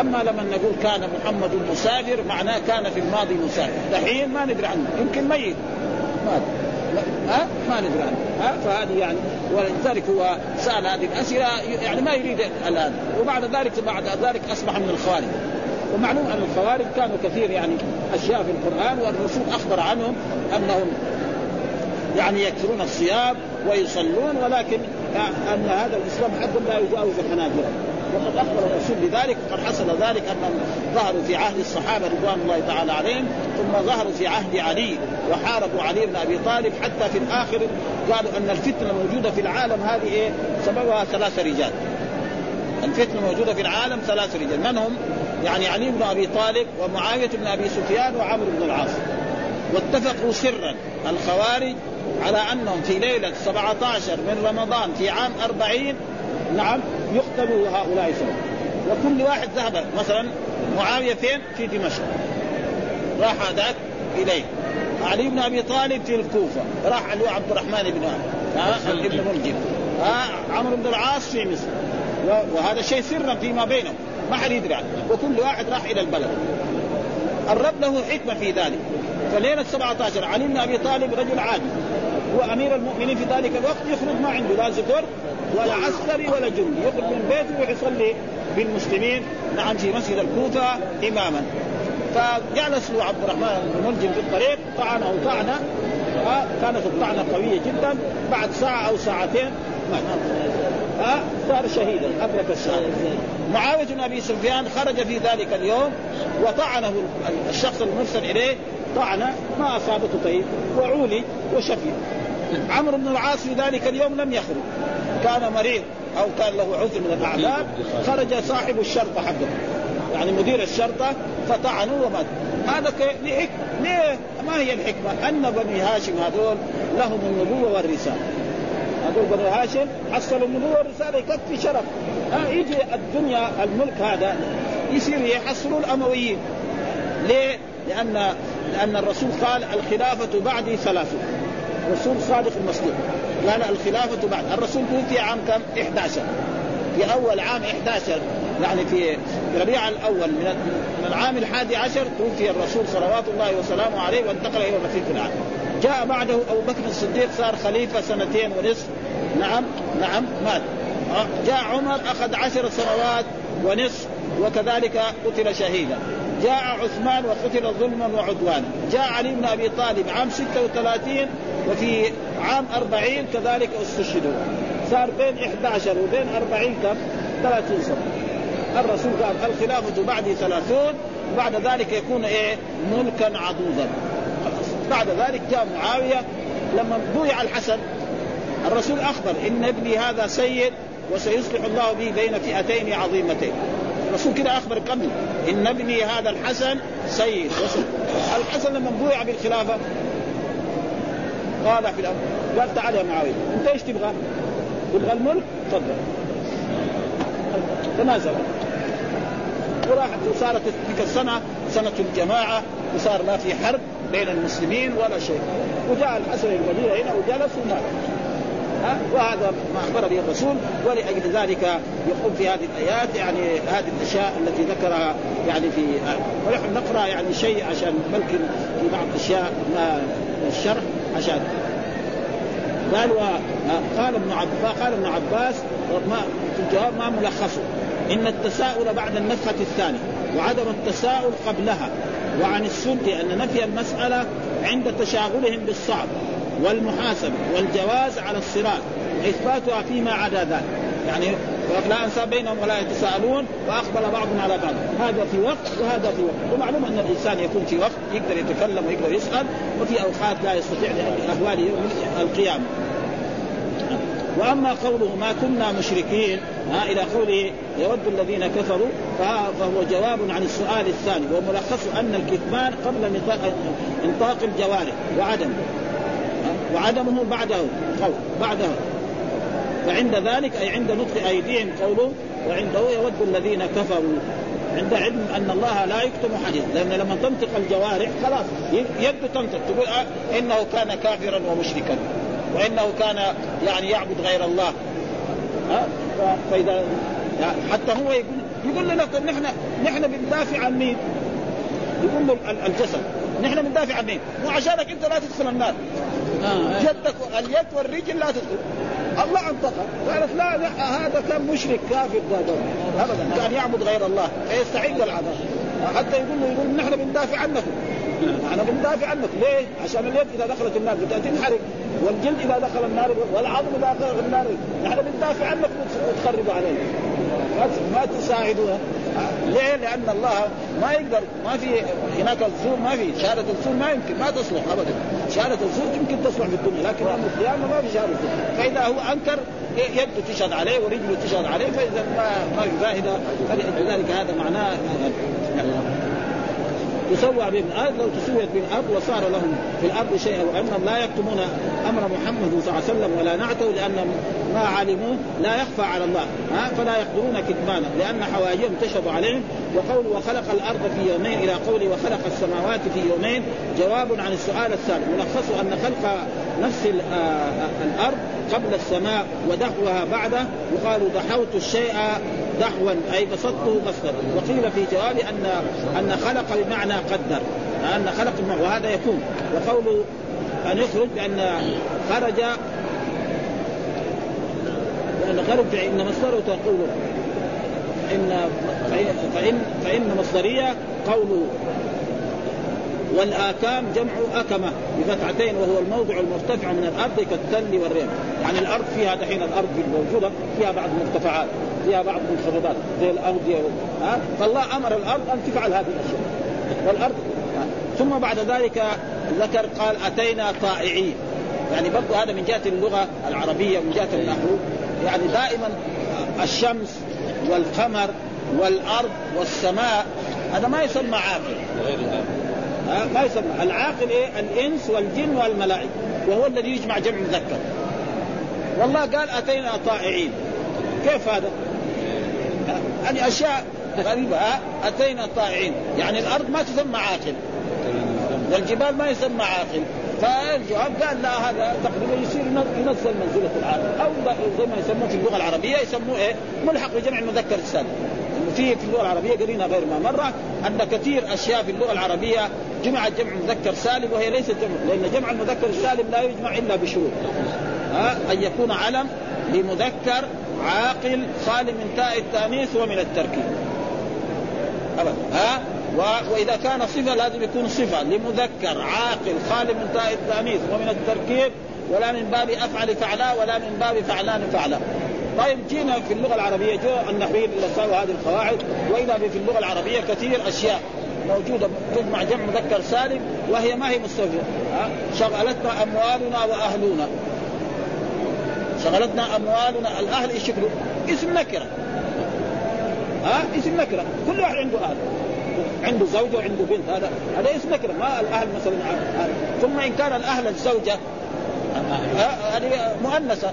أما لما نقول كان محمد مسافر معناه كان في الماضي مسافر. دحين ما ندري عنه. يمكن ميت. ما ها؟ ما ندري عنه. ها؟ فهذه يعني ولذلك هو سأل هذه الأسئلة يعني ما يريد الآن. وبعد ذلك بعد ذلك أصبح من الخوارج. ومعلوم أن الخوارج كانوا كثير يعني أشياء في القرآن والرسول أخبر عنهم أنهم يعني يكثرون الصيام ويصلون ولكن أن هذا الإسلام حد لا يجاوز الحناجر وقد أخبر الرسول بذلك وقد حصل ذلك انهم ظهروا في عهد الصحابة رضوان الله تعالى عليهم ثم ظهروا في عهد علي وحاربوا علي بن أبي طالب حتى في الآخر قالوا أن الفتنة الموجوده في العالم هذه إيه؟ سببها ثلاثة رجال. الفتنة الموجوده في العالم ثلاثة رجال، من هم؟ يعني علي بن أبي طالب ومعاوية بن أبي سفيان وعمرو بن العاص. واتفقوا سرا الخوارج على أنهم في ليلة 17 من رمضان في عام 40 نعم يقتلوا هؤلاء سوا وكل واحد ذهب مثلا معاوية فين؟ في دمشق. راح هذاك إليه. علي بن أبي طالب في الكوفة. راح علي عبد الرحمن بن ابن ملجم عمرو بن العاص في مصر. وهذا شيء سرا فيما بينهم. ما حد يدري عنه. وكل واحد راح إلى البلد. الرب له حكمة في ذلك. فليله 17 علي بن أبي طالب رجل عادي هو أمير المؤمنين في ذلك الوقت يخرج ما عنده. لا زفر ولا عسكري ولا جندي. يخرج من بيته ويصلي بالمسلمين. نعم في مسجد الكوفة إماما. فجلس له عبد الرحمن بن ملجم في الطريق طعنه طعنة. كانت الطعنة قوية جدا. بعد ساعة أو ساعتين مات ها صار شهيدا أدرك الشهادة. معاوية بن أبي سفيان خرج في ذلك اليوم وطعنه الشخص المرسل إليه. طعنة ما أصابته طيب وعولي وشفي عمرو بن العاص في ذلك اليوم لم يخرج. كان مريض أو كان له عذر من الأعذار خرج صاحب الشرطة حقه. يعني مدير الشرطة فطعنوا ومات. هذا لحكمه ليه؟ ما هي الحكمة؟ أن بني هاشم هذول لهم النبوة والرسالة. هذول بني هاشم حصلوا النبوة والرسالة يكفي شرف. ها يجي الدنيا الملك هذا يصير يحصلوا الأمويين. ليه؟ لأن لأن الرسول قال الخلافة بعدي ثلاثون الرسول صادق المصدوق قال الخلافة بعد. الرسول توفي عام كم؟ 11 في أول عام 11 يعني في ربيع الأول من من العام الحادي عشر توفي الرسول صلوات الله وسلامه عليه وانتقل إلى المسيح العام جاء بعده أبو بكر الصديق صار خليفة سنتين ونصف. نعم نعم مات. جاء عمر أخذ عشر سنوات ونصف وكذلك قتل شهيدا. جاء عثمان وقتل ظلما وعدوانا. جاء علي بن أبي طالب عام 36 وفي عام 40 كذلك استشهدوا. صار بين 11 وبين 40 كم؟ 30 سنة. الرسول قال الخلافة بعد 30 وبعد ذلك يكون إيه؟ ملكا عضوضا. بعد ذلك جاء معاوية لما بويع الحسن الرسول أخبر إن ابني هذا سيد وسيصلح الله به بين فئتين عظيمتين. الرسول كده أخبر قبل إن ابني هذا الحسن سيد. الحسن لما بويع بالخلافة قال في الامر قال تعال يا معاوية أنت إيش تبغى؟ تبغى الملك؟ تفضل. تنازل. وراحت وصارت تلك السنة سنة الجماعة وصار ما في حرب بين المسلمين ولا شيء. وجاء الحسن المدينة هنا وجلس ومات. وهذا ما أخبر به الرسول ولأجل ذلك يقول في هذه الآيات يعني هذه الأشياء التي ذكرها يعني في ونحن نقرأ يعني شيء عشان ممكن في بعض الأشياء ما الشرح. عشان قال قال ابن عباس قال ابن عباس ما في الجواب ما ملخصه. إن التساؤل بعد النفخة الثانية وعدم التساؤل قبلها وعن السلط أن نفي المسألة عند تشاغلهم بالصعب والمحاسبه والجواز على الصراط إثباتها فيما عدا ذلك. يعني لا انساب بينهم ولا يتساءلون وأقبل بعضهم على بعض. هذا في وقت وهذا في وقت. ومعلوم أن الإنسان يكون في وقت يقدر يتكلم ويقدر يسأل وفي أوقات لا يستطيع لأهوال يوم القيامه وأما قوله ما كنا مشركين ها إلى قوله يود الذين كفروا فهو جواب عن السؤال الثاني وملخص أن الكتمان قبل انطاق الجوارح وعدمه وعدمه بعده قول بعده. فعند ذلك أي عند نطق أيديهم قوله وعنده يود الذين كفروا. عند علم أن الله لا يكتم حديث. لأن لما تنطق الجوارح خلاص يد تنطق. تقول آه إنه كان كافرا ومشركا. وإنه كان يعني يعبد غير الله. ها؟ فإذا حتى هو يقول يقول لنا نحن نحن بندافع عن مين؟ يقول له الجسد. نحن بندافع عن مين؟ مو عشانك أنت لا تدخل النار. آه. يدك اليد والرجل لا تدخل. الله انطقها قالت لا, لا هذا كان مشرك كافر ابدا كان يعبد غير الله. فيستحق العذاب. حتى يقول له يقول نحن بندافع عنكم إحنا بندافع عنك. ليه؟ عشان اليد إذا دخلت النار تنحرق. والجلد إذا دخل النار والعظم إذا دخل النار. نحن بندافع عنك وتخرب علينا. ما تساعدوها ليه؟ لأن الله ما يقدر ما في هناك الزور ما في شهادة الزور ما يمكن ما تصلح ابدا. شهادة الزور يمكن تصلح في الدنيا لكن يوم القيامة ما في شهادة الزور. فإذا هو أنكر يده تشهد عليه ورجله تشهد عليه فإذا ما ما في فائدة فلذلك هذا معناه تسوى بهم الأرض لو تسويت بهم الأرض وصار لهم في الأرض شيئا وانهم لا يكتمون أمر محمد صلى الله عليه وسلم ولا نعته لأن ما علموه لا يخفى على الله. ها؟ فلا يقدرون كتمانه لأن حواجهم تشهد عليهم. وقول وخلق الأرض في يومين إلى قوله وخلق السماوات في يومين جواب عن السؤال الثاني ملخصه أن خلق نفس الأرض قبل السماء ودحوها بعده. وقالوا دحوت الشيء دحوا أي بسطته بسطا وقيل في جواب ان أن خلق بمعنى قدر. أن خلق وهذا يكون. وقول أن يخرج بأن خرج لأن خرج فان مصدره تقول ان فان فان مصدرية قول والآكام جمع أكمة بفتحتين وهو الموضع المرتفع من الأرض كالتل والريم. يعني الأرض فيها دحين الأرض الموجودة فيها بعض المرتفعات فيها بعض المنخفضات زي الأودية ها؟ فالله أمر الأرض أن تفعل هذه الأشياء. والأرض ثم بعد ذلك ذكر قال أتينا طائعين. يعني برضو هذا من جهة اللغة العربية من جهة النحو. يعني دائما الشمس والقمر والأرض والسماء هذا ما يسمى عاقل ما يسمى. العاقل إيه؟ الإنس والجن والملائكة. وهو الذي يجمع جمع مذكر. والله قال أتينا طائعين. كيف هذا؟ هذه أشياء غريبة أتينا طائعين. يعني الأرض ما تسمى عاقل. والجبال ما يسمى عاقل. فالجواب قال لا هذا تقريبا يصير ينزل منزلة العاقل أو زي ما يسموه في اللغة العربية يسموه إيه؟ ملحق بجمع المذكر السالم في في اللغة العربية قرينا غير ما مره أن كثير أشياء في اللغة العربية جمعت جمع مذكر سالم وهي ليست جمع لأن جمع المذكر السالم لا يجمع إلا بشروط. ها؟ أن يكون علم لمذكر عاقل خالي من تاء التأنيث ومن التركيب. ها؟ و... وإذا كان صفة لازم يكون صفة لمذكر عاقل خالي من تاء التأنيث ومن التركيب ولا من باب أفعل فعلا ولا من باب فعلان فعلا. طيب جينا في اللغة العربية. جو النحويين اللي هذه القواعد. واذا في اللغة العربية كثير أشياء. موجودة تجمع جمع مذكر سالم وهي ما هي مستوفيه شغلتنا أموالنا وأهلنا. شغلتنا أموالنا. الأهل إيش؟ اسم نكرة. ها؟ اسم نكرة. كل واحد عنده أهل عنده زوجة وعنده بنت. هذا هذا اسم نكرة. ما الأهل مثلا. ثم إن كان الأهل الزوجه هذه مؤنثة.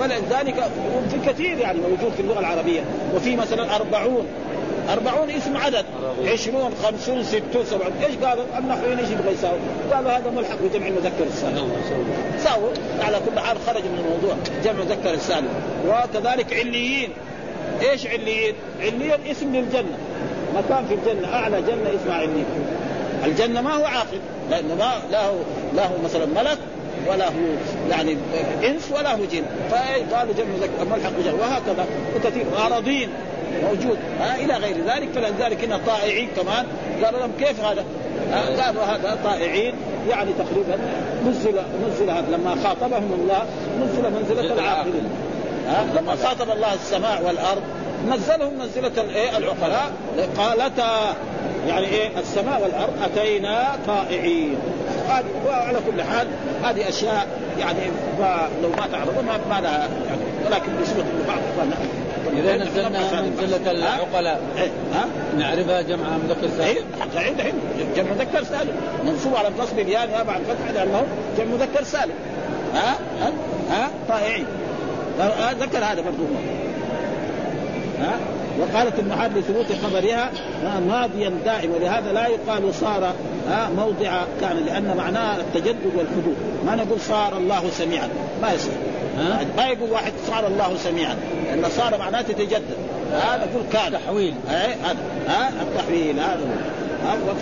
فلذلك في كثير يعني موجود في اللغة العربية. وفي مثلا أربعون. أربعون اسم عدد. عشرون خمسون ستون سبعون. إيش قالوا؟ النحويين إيش يبغى يساوي؟ قالوا هذا ملحق بجمع المذكر السالم. ساووا. على كل حال خرج من الموضوع. جمع مذكر السالم. وكذلك عليين. إيش عليين؟ عليين اسم للجنة. مكان في الجنة. أعلى جنة اسمها عليين. الجنة ما هو عاقل. لأنه ما لا هو لا هو مثلا ملك ولا هو يعني إنس ولا هو جن. فقالوا جمع ملحق وهكذا. وكثير اراضين موجود. ها إلى غير ذلك. فلذلك هنا طائعين كمان قالوا لهم كيف هذا؟ قالوا هذا طائعين يعني تقريبا نزل نزل هذا. لما خاطبهم الله نزل منزلة العاقلين. لما خاطب الله السماء والأرض نزلهم منزلة الإيه؟ العقلاء. قالتا يعني إيه؟ السماء والأرض أتينا طائعين. وعلى كل حال هذه أشياء يعني لو ما تعرفوا ما, ما لها يعني ولكن بصفه بعض إذا نزلنا منزله العقلاء. إيه؟ ها؟ نعرفها جمع مذكر سالم؟ عند الحين جمع مذكر سالم. منصوب على النصب الياء يا بعد فتح لأنه جمع مذكر سالم. ها؟ ها, ها؟ طائعين. ذكر هذا برضه ها؟ وقالت المحال لثبوت خبرها ماضيا دائما ولهذا لا يقال صار موضع كان لأن معناه التجدد والحدوث ما نقول صار الله سميعا. ما يصير. ما يقول واحد صار الله سميعا. لأن صار معناه تتجدد هذا يقول كان تحويل هذا. ها؟ التحويل هذا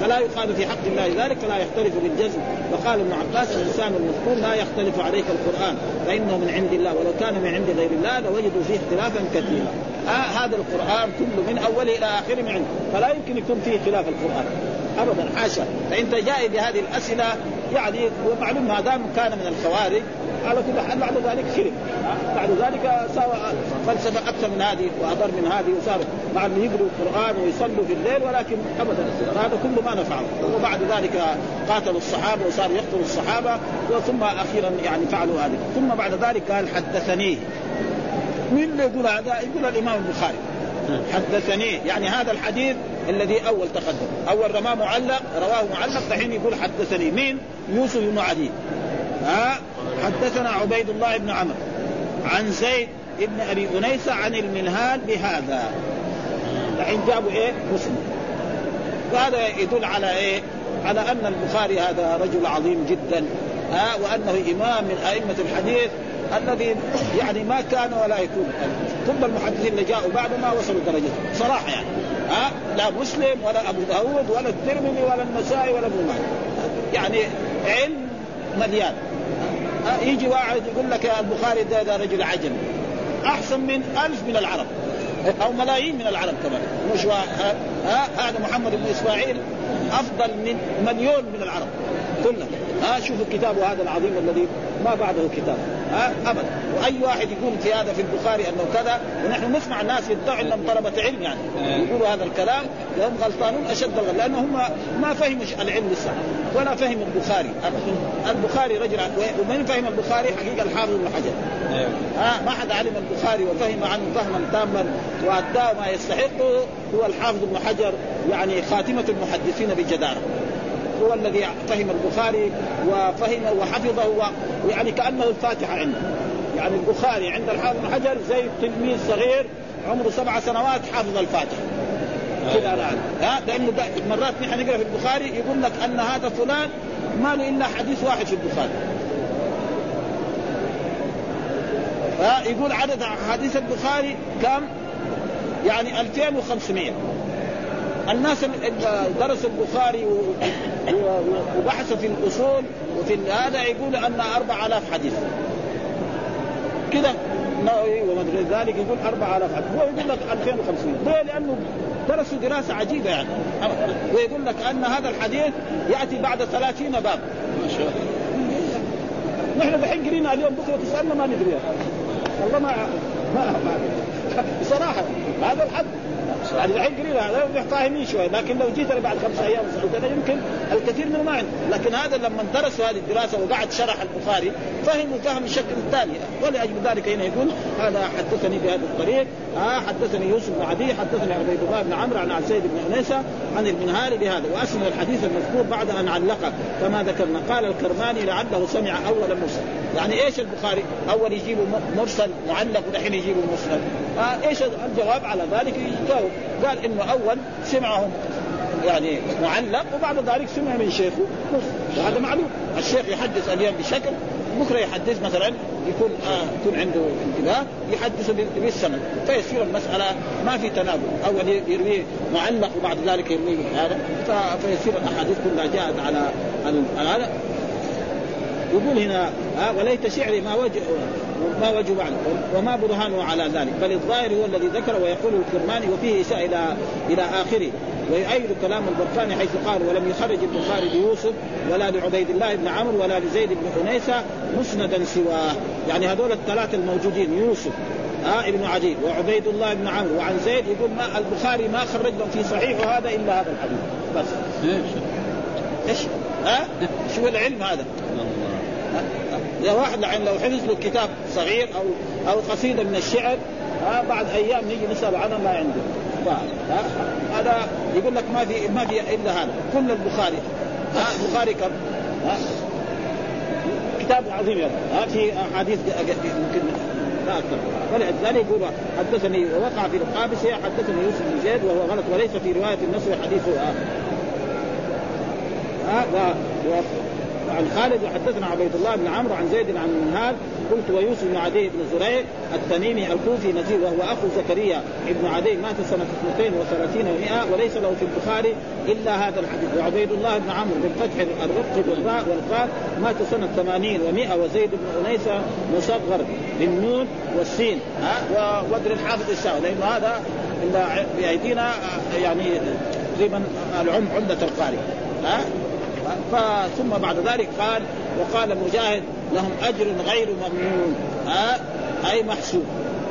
فلا يقال في حق الله ذلك فلا يختلف بالجزم. وقال ابن عباس الإنسان المذكور لا يختلف عليك القرآن فإنه من عند الله ولو كان من عند غير الله لوجدوا فيه اختلافا كثيرا. آه هذا القرآن كله من اوله إلى اخره من عنده. فلا يمكن يكون فيه خلاف القرآن. ابدا حاشا. فإنت جاي بهذه الأسئلة يعني ومعلوم ما دام كان من الخوارج على كل حال بعد ذلك خرب بعد ذلك صار فلسفه أكثر من هذه وأضر من هذه وصار مع انه يقروا القرآن ويصلوا في الليل ولكن ابدا. هذا كله ما نفعه. وبعد ذلك قاتلوا الصحابة وصاروا يقتلوا الصحابة وثم أخيرا يعني فعلوا هذه. ثم بعد ذلك قال حدثني. مين اللي يقول هذا؟ يقول الإمام البخاري. حدثني. يعني هذا الحديث الذي أول تقدم. أول رماه معلق رواه معلق دحين يقول حدثني. مين؟ يوسف بن عدي ها؟ حدثنا عبيد الله بن عمرو عن زيد بن أبي أنيس عن المنهال بهذا. الحين جابوا إيه؟ مسلم. وهذا يدل على إيه؟ على أن البخاري هذا رجل عظيم جدا ها؟ وأنه إمام من أئمة الحديث الذي يعني ما كان ولا يكون. كل المحدثين اللي جاءوا بعده ما وصلوا درجته صراحة يعني ها؟ لا مسلم ولا أبو داود ولا الترمذي ولا النسائي ولا ابن يعني علم مليان. يجي واحد يقول لك يا البخاري ده, ده رجل عجم أحسن من ألف من العرب. أو ملايين من العرب كمان. مش ها هذا محمد بن إسماعيل أفضل من مليون من العرب. كلهم. ها شوفوا كتابه هذا العظيم الذي ما بعده كتاب. ها ابدا. وأي واحد يقول في هذا في البخاري أنه كذا ونحن نسمع الناس يدعوا انهم طلبة علم يعني. يقولوا هذا الكلام وهم غلطانون أشد الغلط لأنه هم ما فهموا العلم الصح ولا فهم البخاري. البخاري رجل ومن فهم البخاري؟ حقيقة الحافظ بن حجر. ها ما حد علم البخاري وفهم عنه فهما تاما واداه ما يستحقه هو الحافظ بن حجر يعني خاتمة المحدثين بجدارة. هو الذي فهم البخاري وفهمه وحفظه ويعني كأنه الفاتحة عنده. يعني البخاري عند الحافظ بن حجر زي تلميذ صغير عمره سبع سنوات حافظ الفاتحة. كذا الآن. ها؟ لأنه مرات نحن نقرأ في البخاري يقول لك أن هذا فلان ما له إلا حديث واحد في البخاري. يقول عدد احاديث البخاري كم؟ يعني 2500 الناس اللي درسوا البخاري وبحثوا في الأصول وفي هذا يقول أن 4000 حديث. كذا. ومدري ذلك يقول 4000 حديث. هو يقول لك 2500 ليه؟ لأنه درسوا دراسة عجيبة يعني. ويقول لك أن هذا الحديث يأتي بعد 30 باب. ما شاء الله. نحن دحين قرينا اليوم بكرة تسألنا ما ندري. والله ما ما, ما بصراحة هذا الحد. يعني الحين قرينا فاهمين شوي لكن لو جيت بعد خمس أيام سنه يمكن الكثير منه ما عنده لكن هذا لما درسوا هذه الدراسة وقعد شرح البخاري فهموا فهم الشكل الثاني. ولأجل ذلك هنا يقول هذا حدثني بهذا الطريق آه حدثني يوسف بن عدي حدثني عبيد الله بن عمرو عن سيد بن أنيسة عن المنهال بهذا. واسم الحديث المذكور بعد أن علق كما ذكرنا. قال الكرماني لعله سمع أول مرسل يعني إيش البخاري اول يجيبوا مرسل معلق ودحين يجيبوا مسند آه إيش الجواب؟ على ذلك يجاوب. قال إنه أول سمعهم يعني معلق وبعد ذلك سمع من شيخه وهذا معلوم. الشيخ يحدث اليوم بشكل بكرة يحدث مثلا يكون آه يكون عنده انتباه يحدث بالسند. فيصير المسألة ما في تناقض. أول يروي معلق وبعد ذلك يروي هذا. فيصير الأحاديث كلها جاءت على هذا. يقول هنا ها وليت شعري ما وجه ما وجه بعد وما برهانه على ذلك بل الظاهر هو الذي ذكر ويقول الكرماني وفيه إساءة إلى إلى آخره ويؤيد كلام البرقاني حيث قال ولم يخرج البخاري ليوسف ولا لعبيد الله بن عمرو ولا لزيد بن انيسه مسندا سواه يعني هذول الثلاثة الموجودين يوسف ها ابن عدي وعبيد الله بن عمرو وعن زيد يقول ما البخاري ما خرج لهم في صحيحه هذا إلا هذا الحديث بس إيش؟ ها؟ شو العلم هذا؟ يا واحد لعن لو حفظ له كتاب صغير أو أو قصيدة من الشعر ها بعد أيام نيجي نسأل عنها ما عنده. هذا يقول لك ما في ما في إلا هذا. كل البخاري ها البخاري كم؟ ها كتاب عظيم ها في أحاديث يمكن لا أكثر. ولذلك يقول حدثني ووقع في القابسه حدثني يوسف بن زيد وهو غلط وليس في رواية النصر حديثه اخر ها. عن خالد وحدثنا عبيد الله بن عمرو عن زيد عن منهال قلت ويوسف بن عدي بن زريع التميمي الكوفي نزيل وهو أخو زكريا بن عدي مات سنة 32 و100 وليس له في البخاري إلا هذا الحديث. وعبيد الله بن عمرو بالفتح الرق بالراء والقاف مات سنة 80 و100 وزيد بن انيسه مصغر بالنون والسين. ها؟ وقدر الحافظ الشاوي لأنه هذا بأيدينا يعني تقريبا العم عمدة القارئ. ها؟ ثم بعد ذلك قال وقال مجاهد لهم أجر غير ممنون. ها؟ أي محسوب.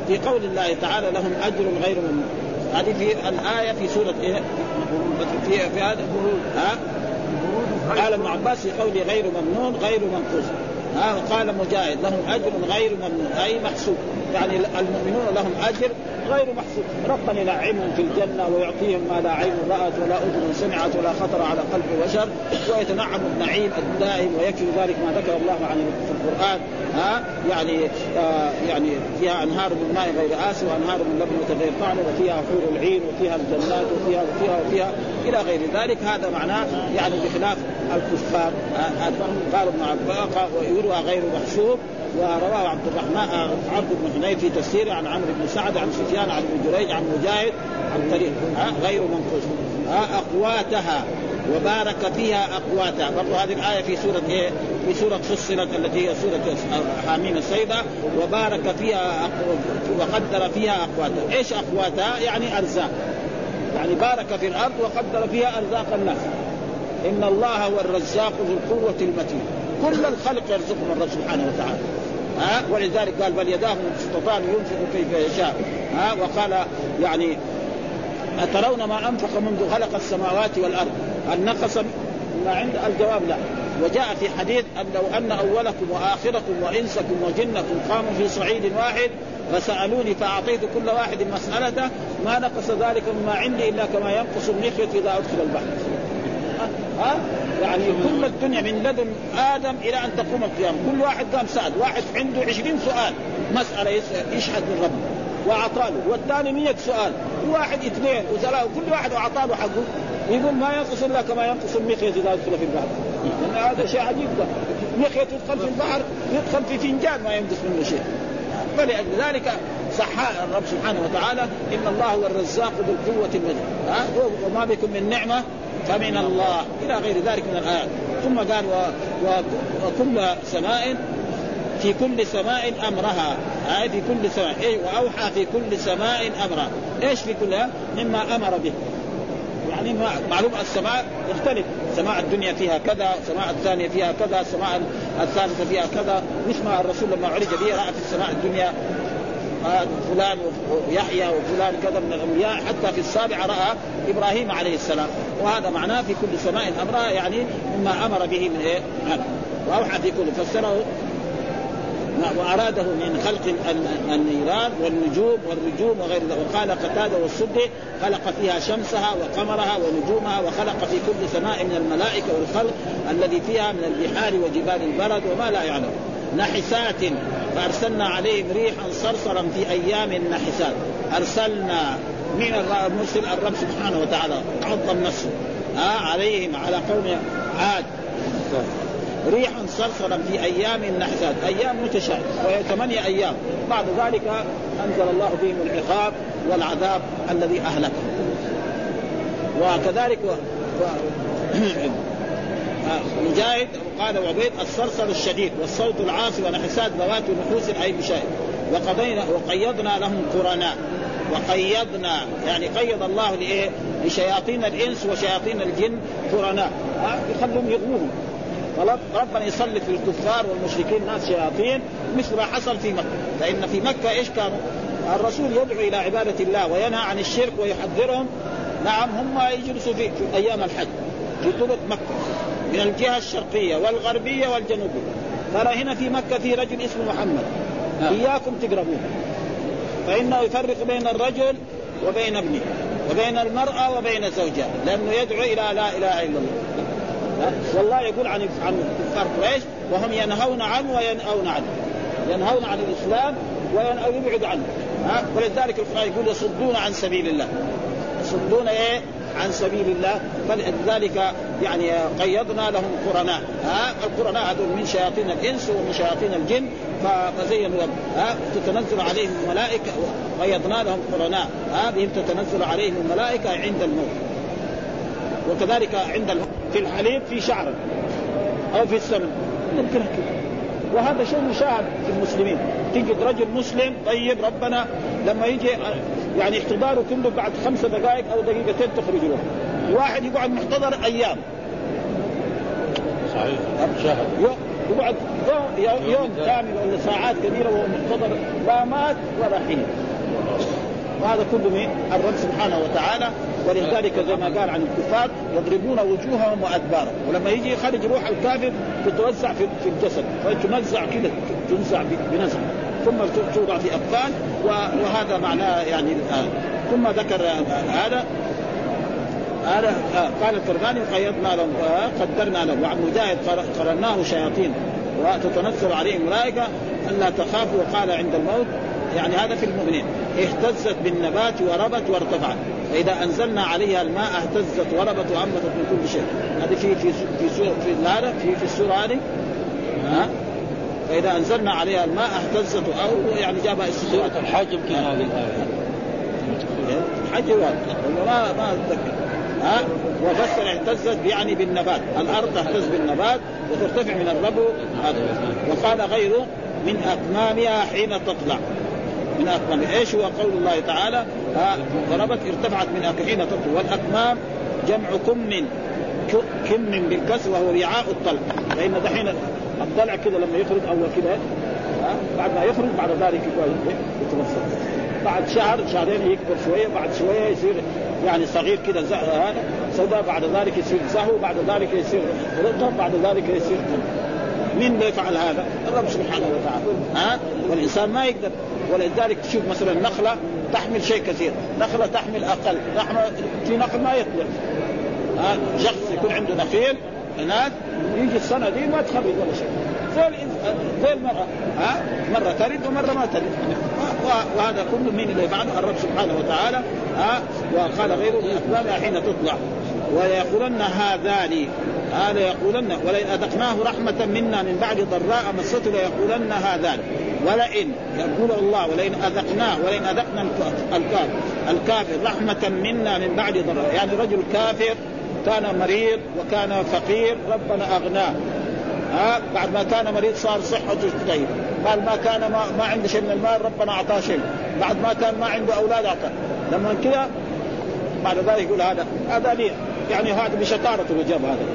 في قول الله تعالى لهم أجر غير ممنون. هذه في الآية في سورة إيه؟ في في هذا؟ ها؟ قال ابن عباس في قوله غير ممنون غير منقوص. ها؟ وقال مجاهد لهم أجر غير ممنون. أي محسوب. يعني المؤمنون لهم أجر غير محسوب. ربنا ينعمهم في الجنة ويعطيهم ما لا عين رأت ولا أذن سمعت ولا خطر على قلب بشر ويتنعم النعيم الدائم ويكفي ذلك ما ذكر الله عن في القرآن. ها؟ يعني آه يعني فيها أنهار من ماء غير آس وأنهار من لبن غير طعم وفيها حور العين وفيها الجنات وفيها وفيها وفيها إلى غير ذلك. هذا معناه يعني بخلاف الكفار. قال ابن عباس ويروى غير محسوب. ورواه عبد الرحمن عبد بن حنين في تفسيره عن عمرو بن سعد عن سفيان عن ابن جريج عن مجاهد عن طريق غير منقوص. أقواتها وبارك فيها أقواتها. برضو هذه الآية في سورة إيه؟ في سورة فصلت التي هي سورة حاميم السيدة. وبارك فيها وقدر فيها أقواتها، إيش أقواتها؟ يعني أرزاق. يعني بارك في الأرض وقدر فيها أرزاق الناس. إن الله هو الرزاق ذو القوة المتين. كل الخلق يرزقهم الرب سبحانه وتعالى. ها؟ ولذلك قال بل يداه مبسوطتان ينفق كيف يشاء. ها؟ وقال يعني أترون ما أنفق منذ خلق السماوات والأرض؟ هل نقص ما عند؟ الجواب لا. وجاء في حديث أن لو أن أولكم وآخركم وإنسكم وجنكم قاموا في صعيد واحد فسألوني فأعطيت كل واحد مسألته ما نقص ذلك مما عندي إلا كما ينقص المخيط إذا أدخل البحر. ها؟ يعني كل الدنيا من لدن آدم إلى أن تقوم القيامة. كل واحد قام سأل. واحد عنده عشرين سؤال. مسألة يشهد من ربه واعطى له والثاني 100 سؤال. واحد اثنين وثلاثة. كل واحد اعطى له حقه. يقول ما ينقص إلا كما ينقص المخيط إذا أدخل في البحر. هذا شيء عجيب. ده مخيط يدخل في البحر يدخل في فنجان ما ينقص منه شيء. فلأجل ذلك صح الرب سبحانه وتعالى إن الله هو الرزاق ذو القوة المتين. ها؟ وما بكم من نعمة فمن الله إلى غير ذلك من الآيات. ثم قال. وكل سماء في كل سماء أمرها. هاي في كل سماء. اي وأوحى في كل سماء امرها إيش في كلها؟ مما أمر به. يعني معلوم السماء يختلف سماء الدنيا فيها كذا سماء الثانية فيها كذا سماء الثالثة فيها كذا. مثل ما الرسول لما عرج به رأى في السماء الدنيا فلان ويحيى وفلان كذا من الأنبياء حتى في السابعة رأى إبراهيم عليه السلام. وهذا معناه في كل سماء امرها يعني مما أمر به من إيه؟ وأوحى في كل فسره وأراده من خلق النيران والنجوم والرجوم وغير ذلك. وقال قتادة والسدي خلق فيها شمسها وقمرها ونجومها وخلق في كل سماء من الملائكة والخلق الذي فيها من البحار وجبال البرد وما لا يعلم. نحسات فأرسلنا عليهم ريحا صرصرا في أيام نحسات أرسلنا من المرسل الرب سبحانه وتعالى. عظم نفسه ها عليهم على قوم عاد. ريحا صرصرا في أيام نحسات أيام متشابهة. وهي ثمانية أيام. بعد ذلك أنزل الله بهم العقاب والعذاب الذي أهلكهم. وكذلك و... و... مجاهد قال عبيد الصرصر الشديد والصوت العاصي ونحسات ذوات نحوس اي بشيء. وقضينا وقيضنا لهم قرناء. وقيضنا يعني قيض الله لإيه؟ لشياطين الإنس وشياطين الجن قرناء. يخلوهم يغوهم ربنا يسلط في الكفار والمشركين ناس شياطين مثل ما حصل في مكة. فإن في مكة إيش كانوا؟ الرسول يدعو إلى عبادة الله وينهى عن الشرك ويحذرهم. نعم هم يجلسوا في أيام الحج. في طرق مكة من الجهة الشرقية والغربية والجنوبية. ترى هنا في مكة في رجل اسمه محمد. نعم. إياكم تقربوه. فإنه يفرق بين الرجل وبين ابنه وبين المرأة وبين زوجها لأنه يدعو إلى لا إله إلا الله. والله يقول عن عن كفار قريش وهم ينهون عنه وينهون عنه. ينهون عن الإسلام ويبعد عنه. ها؟ ولذلك القرآن يقول يصدون عن سبيل الله. يصدون إيه؟ عن سبيل الله فلذلك يعني قيضنا لهم قرناء. ها؟ القرناء هذول من شياطين الإنس ومن شياطين الجن فزينوا ها؟ تتنزل عليهم الملائكة قيضنا لهم قرناء. ها؟ بهم تتنزل عليهم الملائكة عند الموت. وكذلك عند في الحليب في شعر أو في السمن. ممكن كده وهذا شيء مشاهد في المسلمين. تجد رجل مسلم طيب ربنا لما يجي يعني احتضاره كله بعد خمسة دقائق أو دقيقتين تخرج له واحد يقعد محتضر أيام. صحيح. شاهد يقعد يوم, يوم كامل ولا ساعات كثيره وهو محتضر لا مات ولا حين. وهذا كله من الرب سبحانه وتعالى. ولذلك زي ما قال عن الكفار يضربون وجوههم وأدبارهم. ولما يجي يخرج روح الكافر تتوزع في في الجسد. فتنزع كذا تنزع بنزع. ثم توضع في أبطال وهذا معناه يعني الآن. ثم ذكر هذا هذا قال الكرماني قيضنا لهم قدرنا لهم. وعن مجاهد قرناه شياطين وتتنزل عليهم ملائكه الا تخافوا وقال عند الموت يعني هذا في المؤمنين اهتزت بالنبات وربت وارتفعت. فإذا أنزلنا عليها الماء اهتزت وربت وأنبتت من كل شيء. هذه في في في سورة في هذا في في السورة هذه ها فإذا أنزلنا عليها الماء اهتزت أو يعني جابها سوره الحج يمكن هذه الحج ما ما أتذكر. ها؟ وفسر اهتزت يعني بالنبات. الأرض تهتز بالنبات وترتفع من الربو. وقال غيره من اكمامها حين تطلع. من اكمام إيش هو قول الله تعالى؟ ضربت ارتفعت من حين تطلع. والاكمام جمع كم كم بالكسر وهو وعاء الطلق. فإن دحين الضلع كذا لما يخرج اول كذا بعد ما يخرج بعد ذلك يتوسط. بعد شهر شهرين يكبر شوية بعد شوية يصير يعني صغير كذا هذا سوداء بعد ذلك يصير زهو بعد ذلك يصير رطب بعد ذلك يصير مين بيفعل هذا؟ الرب سبحانه وتعالى ها؟ والإنسان ما يقدر. ولذلك تشوف مثلا نخلة تحمل شيء كثير، نخلة تحمل أقل، نحن في نخل ما يطلع. ها؟ شخص يكون عنده نخيل هناك يجي السنة دي ما تخرج ولا شيء. زي زي المراه ها؟ مرة ترد ومرة ما ترد. وهذا كله من اللي يفعله الرب سبحانه وتعالى ها؟ وقال غيره من اكمامها حين تطلع. وليقولن هذان هذا يقولن ولئن أذقناه رحمة منا من بعد ضراء مسته ليقولن هذان. ولئن يقول الله ولئن أذقناه ولئن أذقنا الكافر الكافر رحمة منا من بعد ضراء. يعني رجل كافر كان مريض وكان فقير ربنا أغناه. ها بعد ما كان مريض صار صحته طيبه قال ما كان ما, ما عنده شيء من المال ربنا أعطاه شيء. بعد ما كان ما عنده أولاد أعطاه. لما كذا بعد ذلك يقول هذا هذا لي يعني هذا بشطارته الجاب هذا.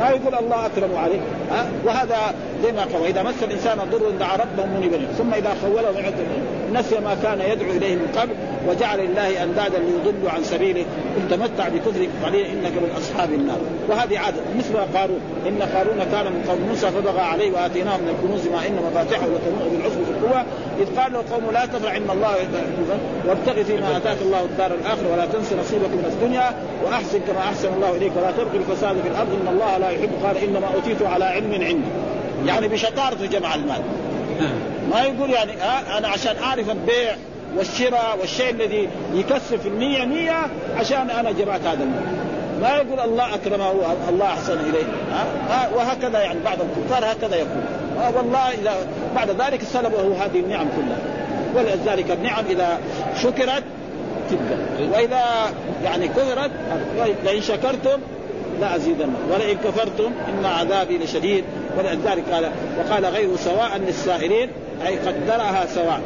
ما يقول الله أكرم عليه. ها وهذا زي ما قال واذا مس الإنسان ضر دعا ربه منيبا ثم إذا خولة من نسي ما كان يدعو إليه من قبل وجعل لله أندادا ليضلوا عن سبيله. قل تمتع بكفرك قليلا إنك من أصحاب النار. وهذه عادة. مثل قارون إن قارون كان من قوم موسى فبغى عليه وآتيناه من الكنوز ما ان مفاتحه لتنوء بالعصبه في القوه إذ قال له قوم لا تفرح إن الله وابتغ فيما آتاك الله الدار الآخرة ولا تنس نصيبك من الدنيا وأحسن كما أحسن الله إليك ولا تبغي الفساد في الأرض. إن الله لا يحب قال إنما أوتيت على علم عندي. يعني بشطارته جمع المال. ما يقول يعني ها أنا عشان أعرف البيع والشراء والشيء الذي يكسر في المية مية عشان أنا جمعت هذا المال. ما يقول الله أكرمه الله أحسن إليه. ها وهكذا يعني بعض الكفار هكذا يقول. والله إذا بعد ذلك سلبه هذه النعم كلها. ولذلك النعم إذا شكرت تبقى وإذا يعني كثرت لئن شكرتم لازيدن ولئن كفرتم إن عذابي لشديد. ولذلك قال وقال غير سواء للسائلين أي قدرها سواء.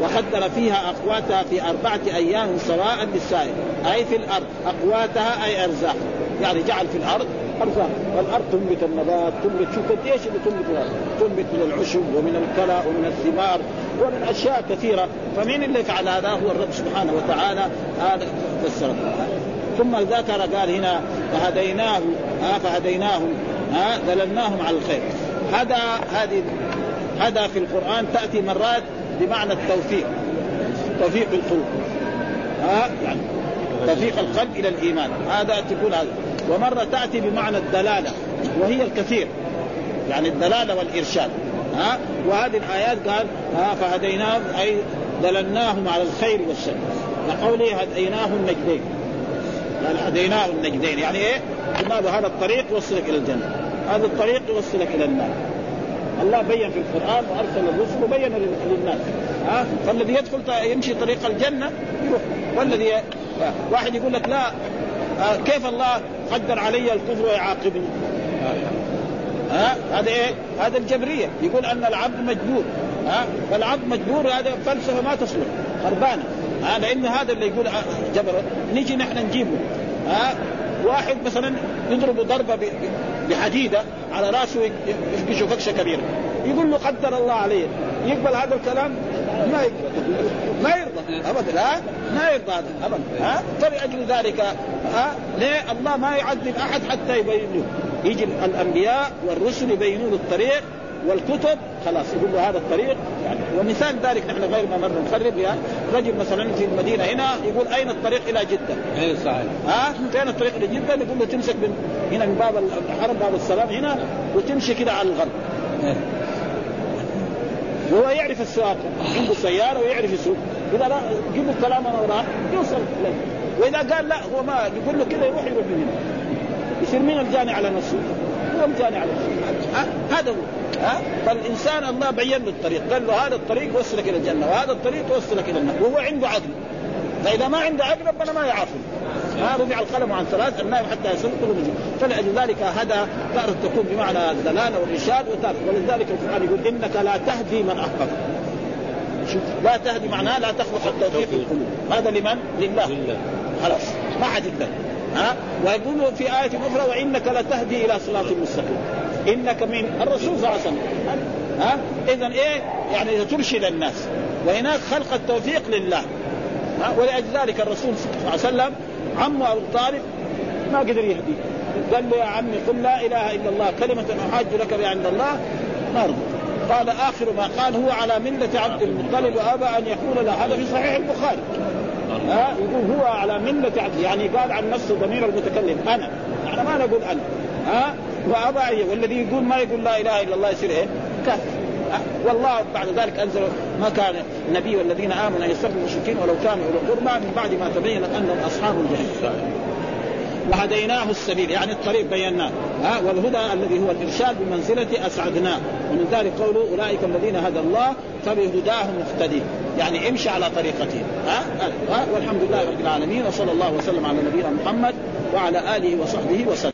وقدر فيها أقواتها في أربعة أيام سواء للسائل أي في الأرض. أقواتها أي أرزاق. يعني جعل في الأرض ارزاق والأرض تنبت النبات تنبت شوف قد إيش اللي تنبت تنبت من العشب ومن الكلى ومن الثمار ومن أشياء كثيرة. فمين اللي فعل هذا؟ هو الرب سبحانه وتعالى. هذا فسر. ثم ذكر قال هنا فهديناه ها فهديناهم ها دللناهم على الخير. هذا هذه هذا في القرآن تأتي مرات بمعنى التوفيق. توفيق القلوب ها يعني توفيق القلب إلى الإيمان. هذا تكون هذا. ومرة تأتي بمعنى الدلالة وهي الكثير. يعني الدلالة والإرشاد. ها؟ وهذه الآيات قال ها فهديناهم أي دللناهم على الخير والشر. لقوله هديناه النجدين. قال هديناه النجدين. يعني إيه؟ قلنا هذا الطريق يوصلك إلى الجنة. هذا الطريق يوصلك إلى النار. الله بين في القرآن وأرسل الرسل وبين للناس. ها؟ فالذي يدخل يمشي طريق الجنة يروح. والذي واحد يقول لك لا آه، كيف الله قدر علي الكفر ويعاقبني. ها هذا إيه؟ هذا الجبرية. يقول أن العبد مجبور. ها فالعبد مجبور هذا فلسفة ما تصلح. خربانة. ها لأن هذا اللي يقول آه، جبر نجي نحن نجيبه. ها واحد مثلا يضرب ضربة بحديدة على رأسه يفقشه فكشه كبيره يقول له قدر الله عليه. يقبل هذا الكلام ما يقبل ما يرضى. ابدا ها؟ ما يرضى ابدا ها؟ فلاجل ذلك ها؟ ليه الله ما يعذب أحد حتى يبين له يجي الأنبياء والرسل يبينون الطريق والكتب خلاص يقول له هذا الطريق. يعني ومثال ذلك نحن غير ما مر نخرب يعني رجل مثلا في المدينة هنا يقول أين الطريق إلى جدة؟ أي صحيح. ها؟ فين الطريق إلى جدة؟ يقول له تمسك من هنا من باب الحرم باب السلام هنا وتمشي كده على الغرب. وهو يعرف السواقه عنده سياره ويعرف يسوق. إذا لا جيب الكلام أنا وراه يوصل إليه وإذا قال لا هو ما يقول له كذا يروح يروح من هنا. يصير مين الجاني على نفسه؟ هو الجاني على نفسه. هذا هو. ها؟ فالإنسان الله بين له الطريق. قال له هذا الطريق يوصلك إلى الجنة وهذا الطريق يوصلك إلى النار وهو عنده عقل. فإذا ما عنده عقل ربنا ما يعافي ما رفع القلم عن ثلاث النائم حتى يصل كل مجيب فلذلك هذا تارة تكون بمعنى الدلالة والإرشاد ولذلك القرآن يقول إنك لا تهدي من أحببت. شوف لا تهدي معناه لا تخلق التوفيق في القلوب. هذا لمن؟ لله. خلاص. ما حد يقدر ها؟ ويقول في آية أخرى وإنك لتهدي إلى صراط مستقيم. إنك من الرسول صلى الله عليه وسلم. ها؟ إذا إيه؟ يعني ترشد الناس. وهناك خلق التوفيق لله. ها؟ ولذلك الرسول صلى الله عليه وسلم عمه أبو طالب ما قدر يهديه قال له يا عمي قل لا إله إلا الله كلمة احاج لك بها عند الله ما قال آخر ما قال هو على ملة عبد المطلب وأبى أن يقول لا هذا في صحيح البخاري. ها؟ يقول هو على ملة عبد يعني قال عن نفسه ضمير المتكلم أنا. يعني ما نقول أنا. ها؟ وأبى والذي يقول ما يقول لا إله إلا الله يصير إيه؟ كافر. والله بعد ذلك أنزل ما كان النبي والذين آمنوا أن يستغفروا المشركين ولو كانوا أولو قربى من بعد ما تبين أنهم أصحاب الجحيم. وهديناه السبيل يعني الطريق بيناه. ها والهدى الذي هو الإرشاد بمنزلة اسعدناه ومن ذلك قوله أولئك الذين هدى الله فبهداه مقتدي يعني امشي على طريقته. ها؟, ها والحمد لله رب العالمين وصلى الله وسلم على نبينا محمد وعلى آله وصحبه وسلم.